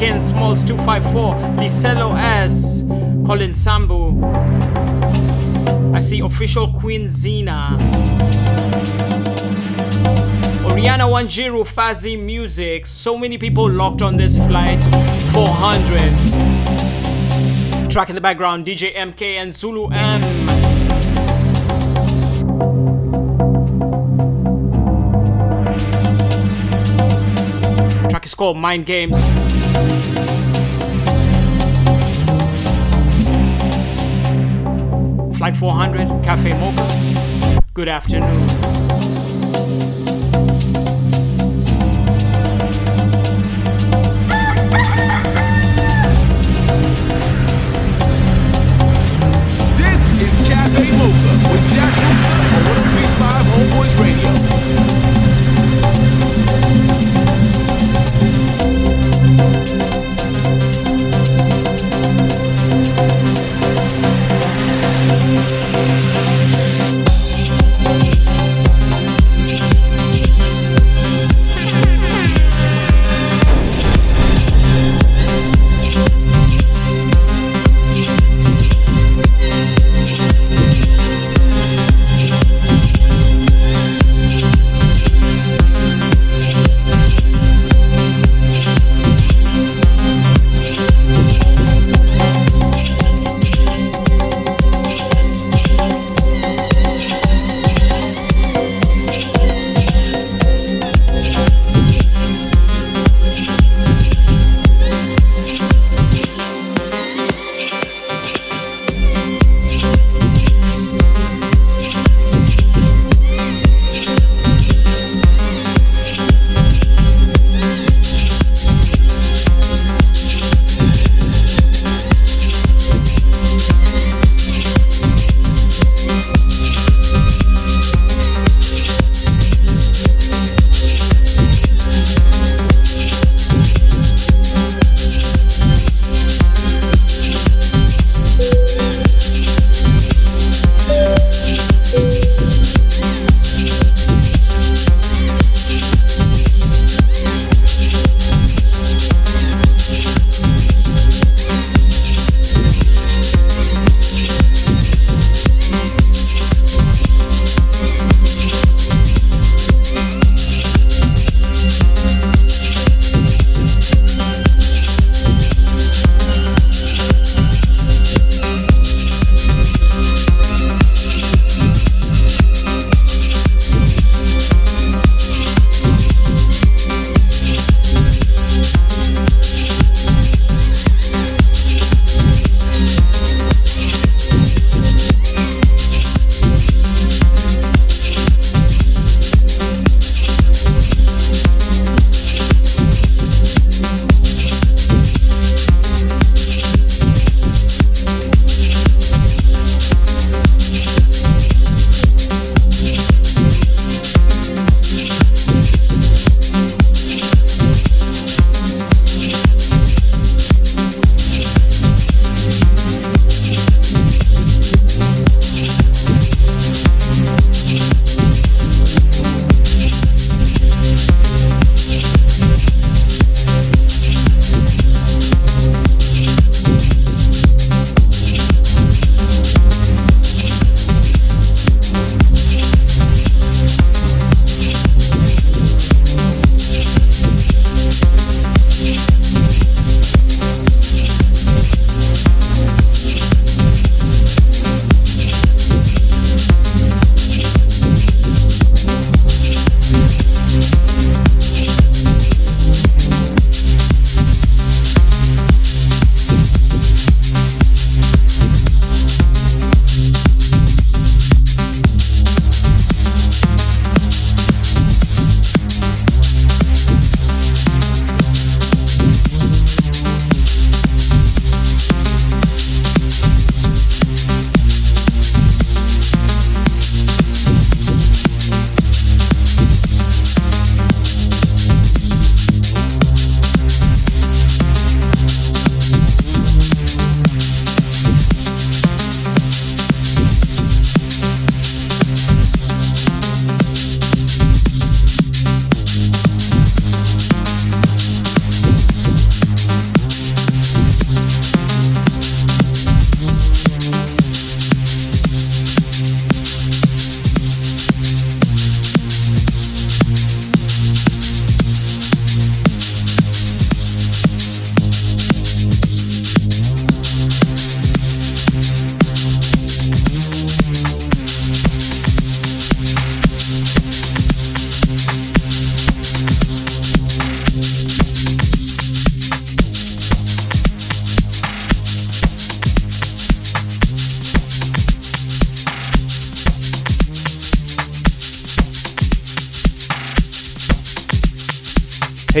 Ken Smalls 254, Licello S, Colin Sambu. I see official Queen Zena. Oriana Wanjiru Fazi Music. So many people locked on this flight. 400. Track in the background DJ MK and Zulu M. Track is called Mind Games. Flight 400, Cafe Mocha. Good afternoon.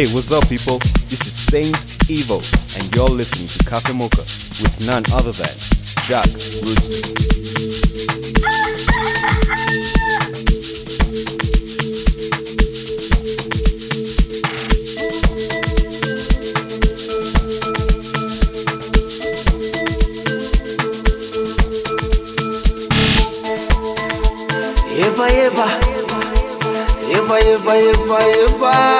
Hey, what's up, people? This is Saint Evil, and you're listening to Cafe Mocha with none other than Jack Rooster. Eba, eba, eba, eba, eba.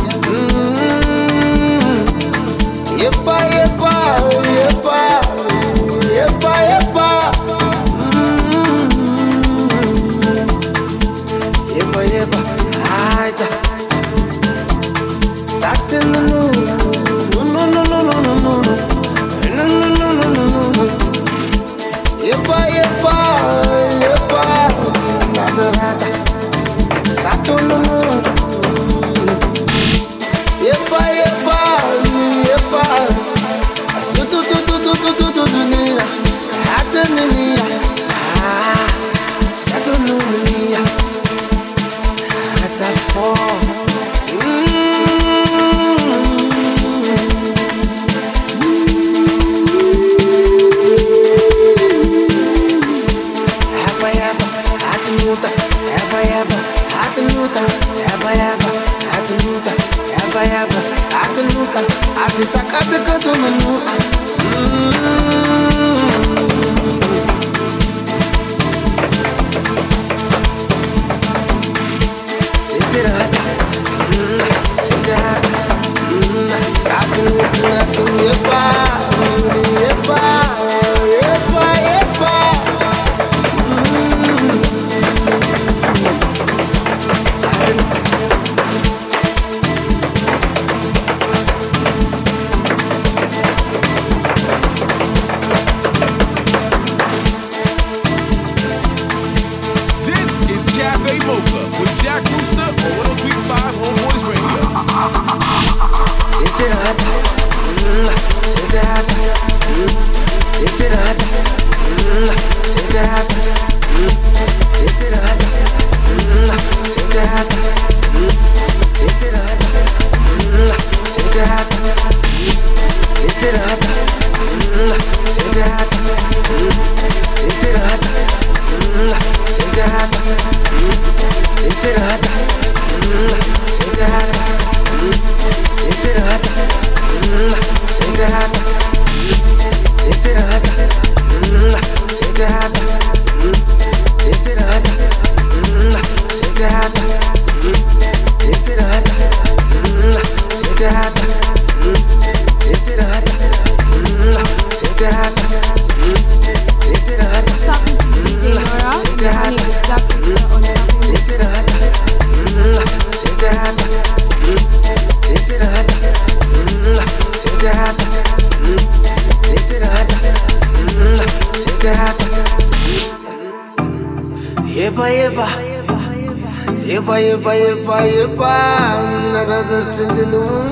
brothers in the room.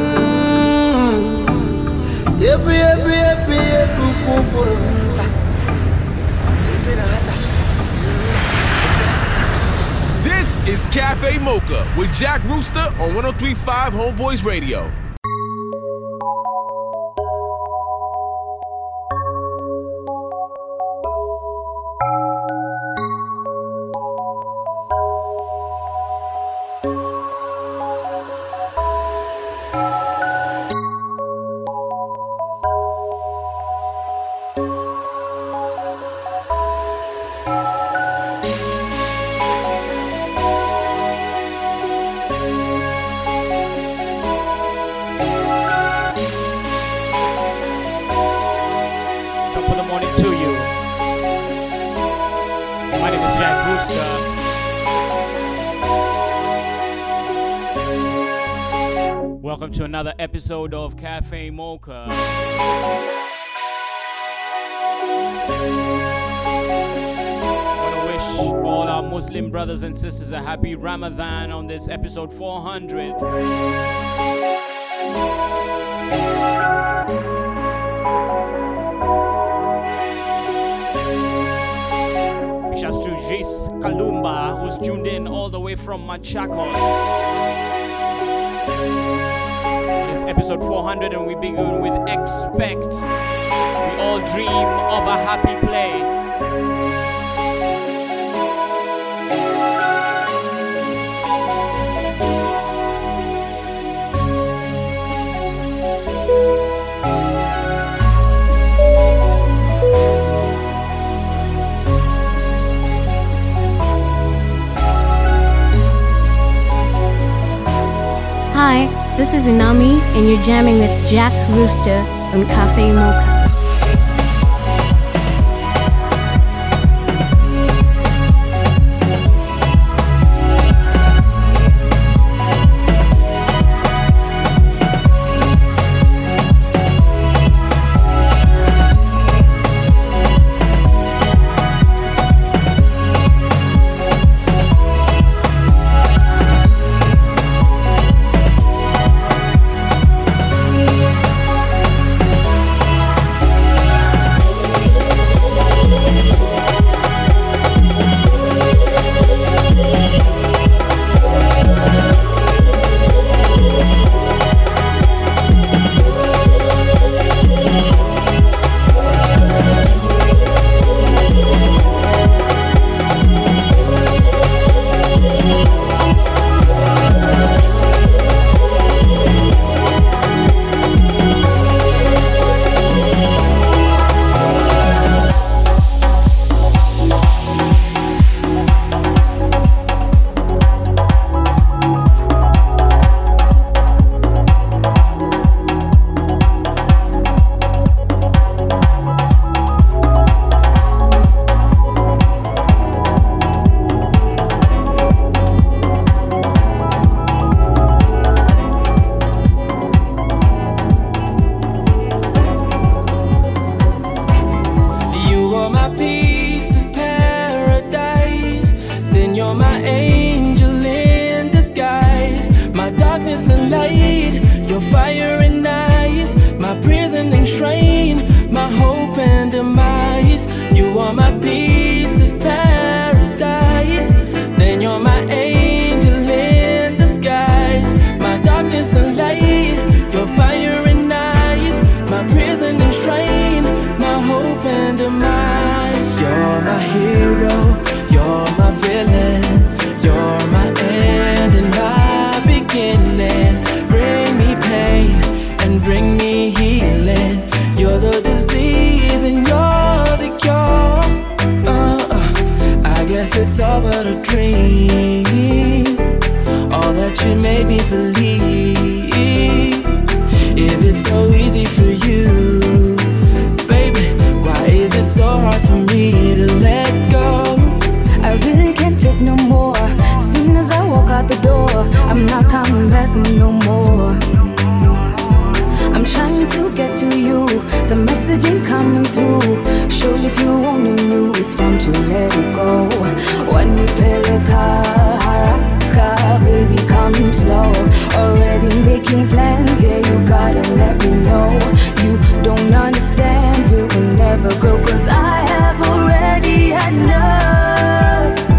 This is Cafe Mocha with Jack Rooster on 1035 Homeboyz Radio. Another episode of Cafe Mocha. want to wish all our Muslim brothers and sisters a happy Ramadan on this episode 400. Big shouts to Jace Kalumba, who's tuned in all the way from Machakos. Episode 400, and we begin with Expect. We all dream of a happy place. Hi, this is Inami, and you're jamming with Jack Rooster on Cafe Mocha. It's so easy for you, baby, why is it so hard for me to let go? I really can't take no more. Soon as I walk out the door, I'm not coming back no more. I'm trying to get to you, the message ain't coming through. Surely if you only knew, it's time to let it go. When you peleka haraka, baby, come slow. Already making plans, yeah, you gotta let me know. You don't understand, we will never grow, cause I have already had enough.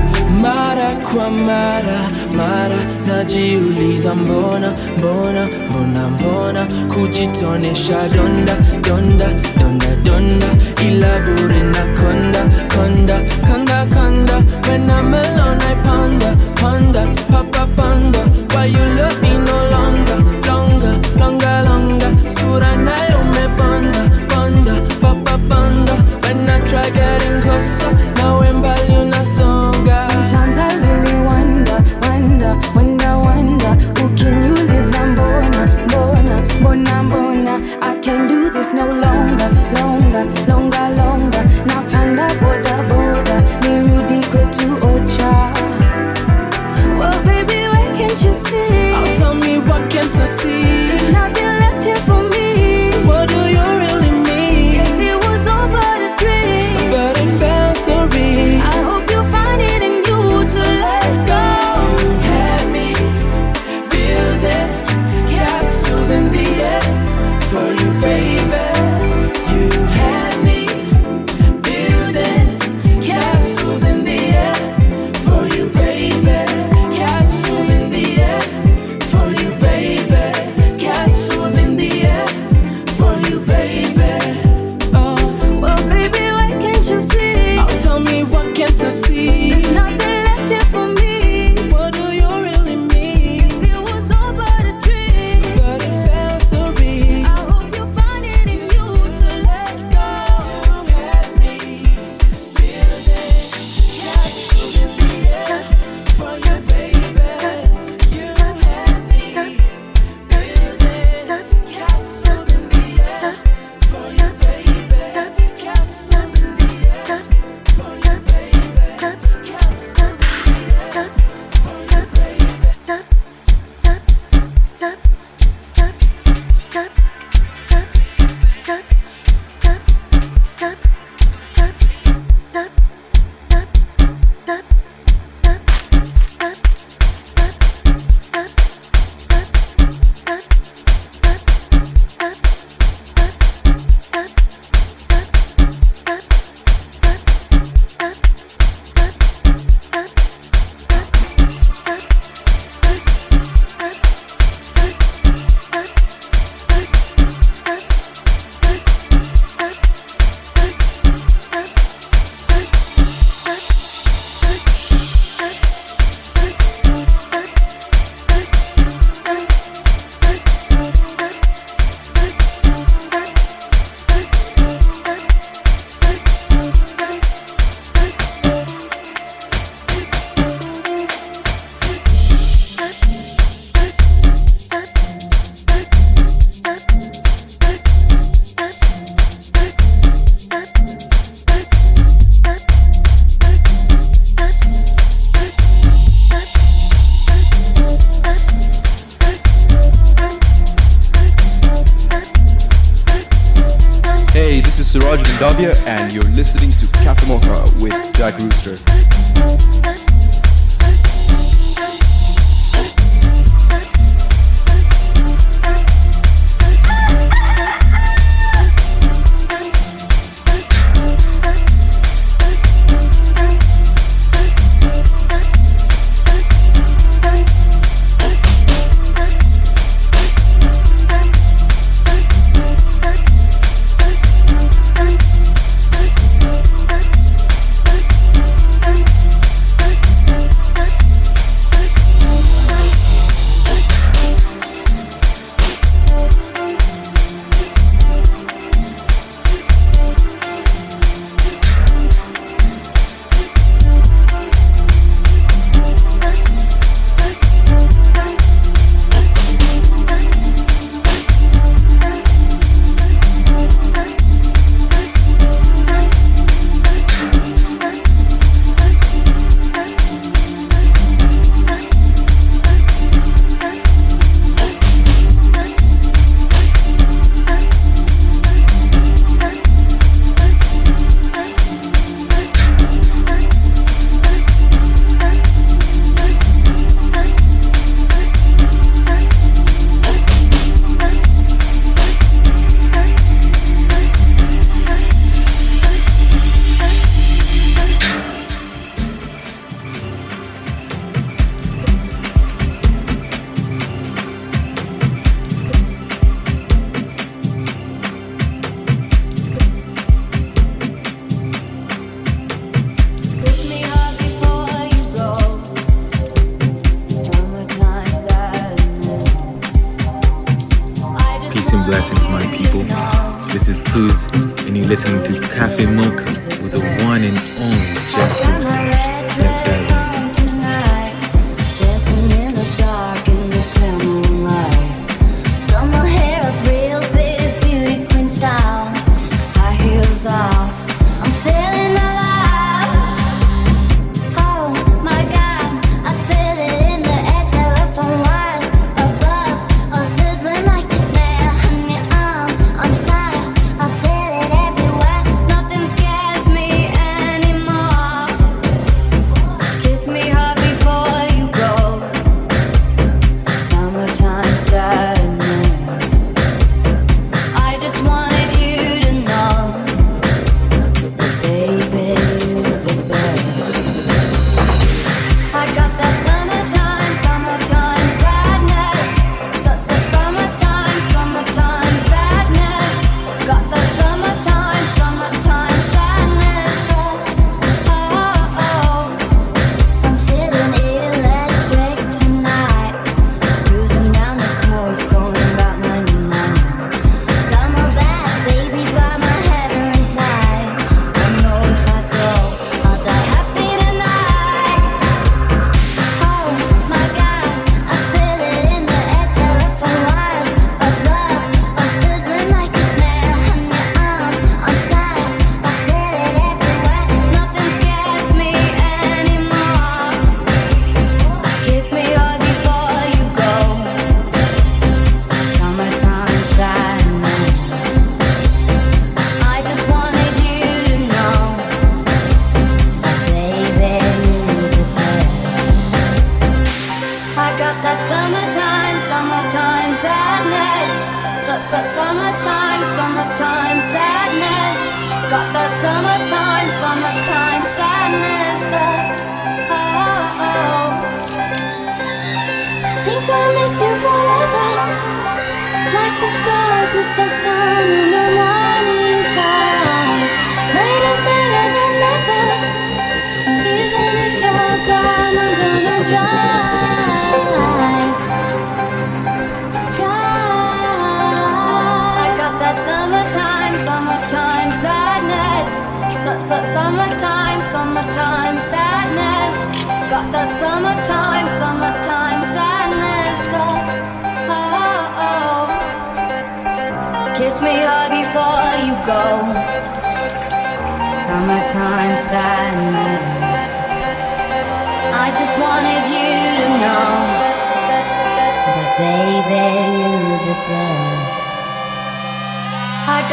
Mara kwa mara, mara najiuliza mbona, mbona, mbona, mbona kujitonesha donda, donda, donda, donda, ila bure na konda, konda, konda, konda. When I'm alone, I ponder, ponder, papa ponder. Why you Sometimes I really wonder, wonder, wonder, wonder can I can't do this no longer,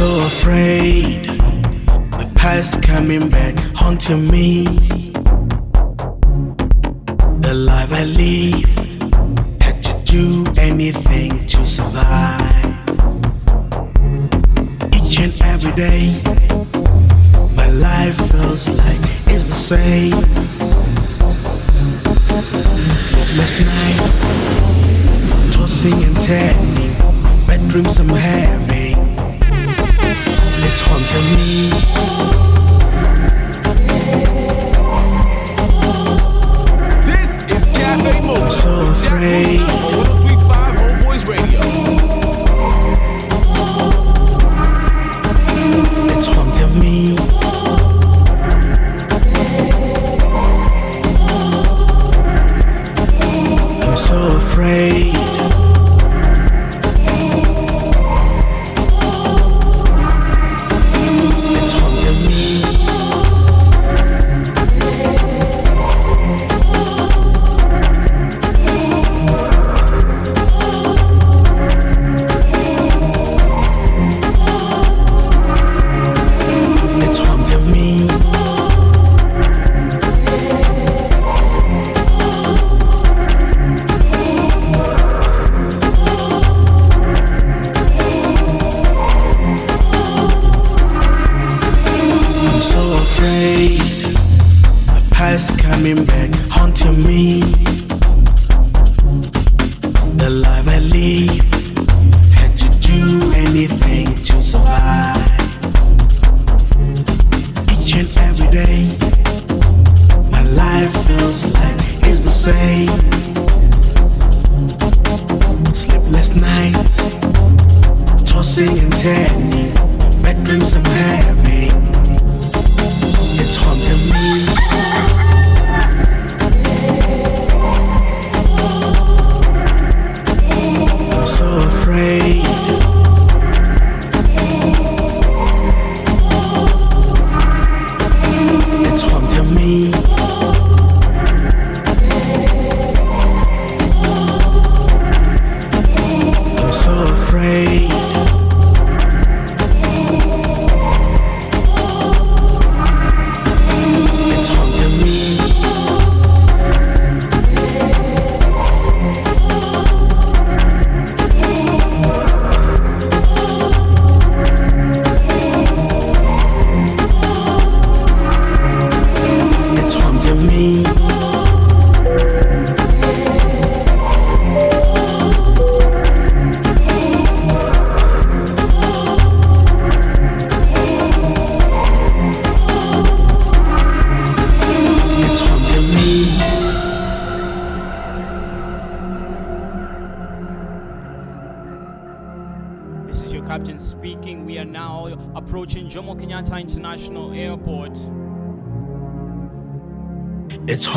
so afraid. The past coming back, haunting me. The life I live, had to do anything to survive. Each and every day, my life feels like it's the same. Sleepless nights, tossing and turning, bad dreams I'm having. It's haunting me. This is Cafe Mocha. I'm so afraid. On 1035 Homeboyz Radio. It's haunting me.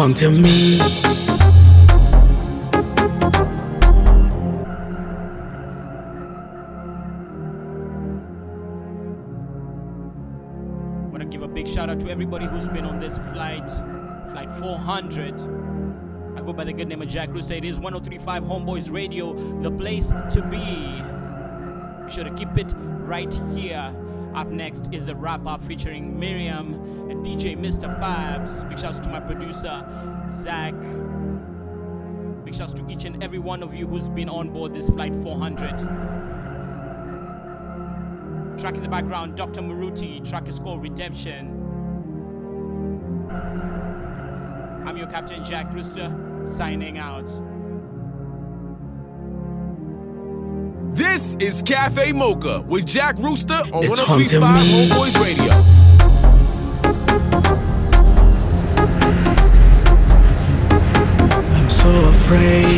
It's haunting me. want to give a big shout out to everybody who's been on this flight, flight 400. I go by the good name of Jack Rooster. It is 1035 Homeboyz Radio, the place to be. Be sure to keep it right here. Up next is a wrap up featuring Miriam DJ Mr. Fabs. Big shouts to my producer, Zach. Big shouts to each and every one of you who's been on board this flight 400. Track in the background, Dr. Maruti. Track is called Redemption. I'm your captain, Jack Rooster, signing out. This is Cafe Mocha with Jack Rooster on It's 1035 haunting me. Homeboyz Radio. Afraid.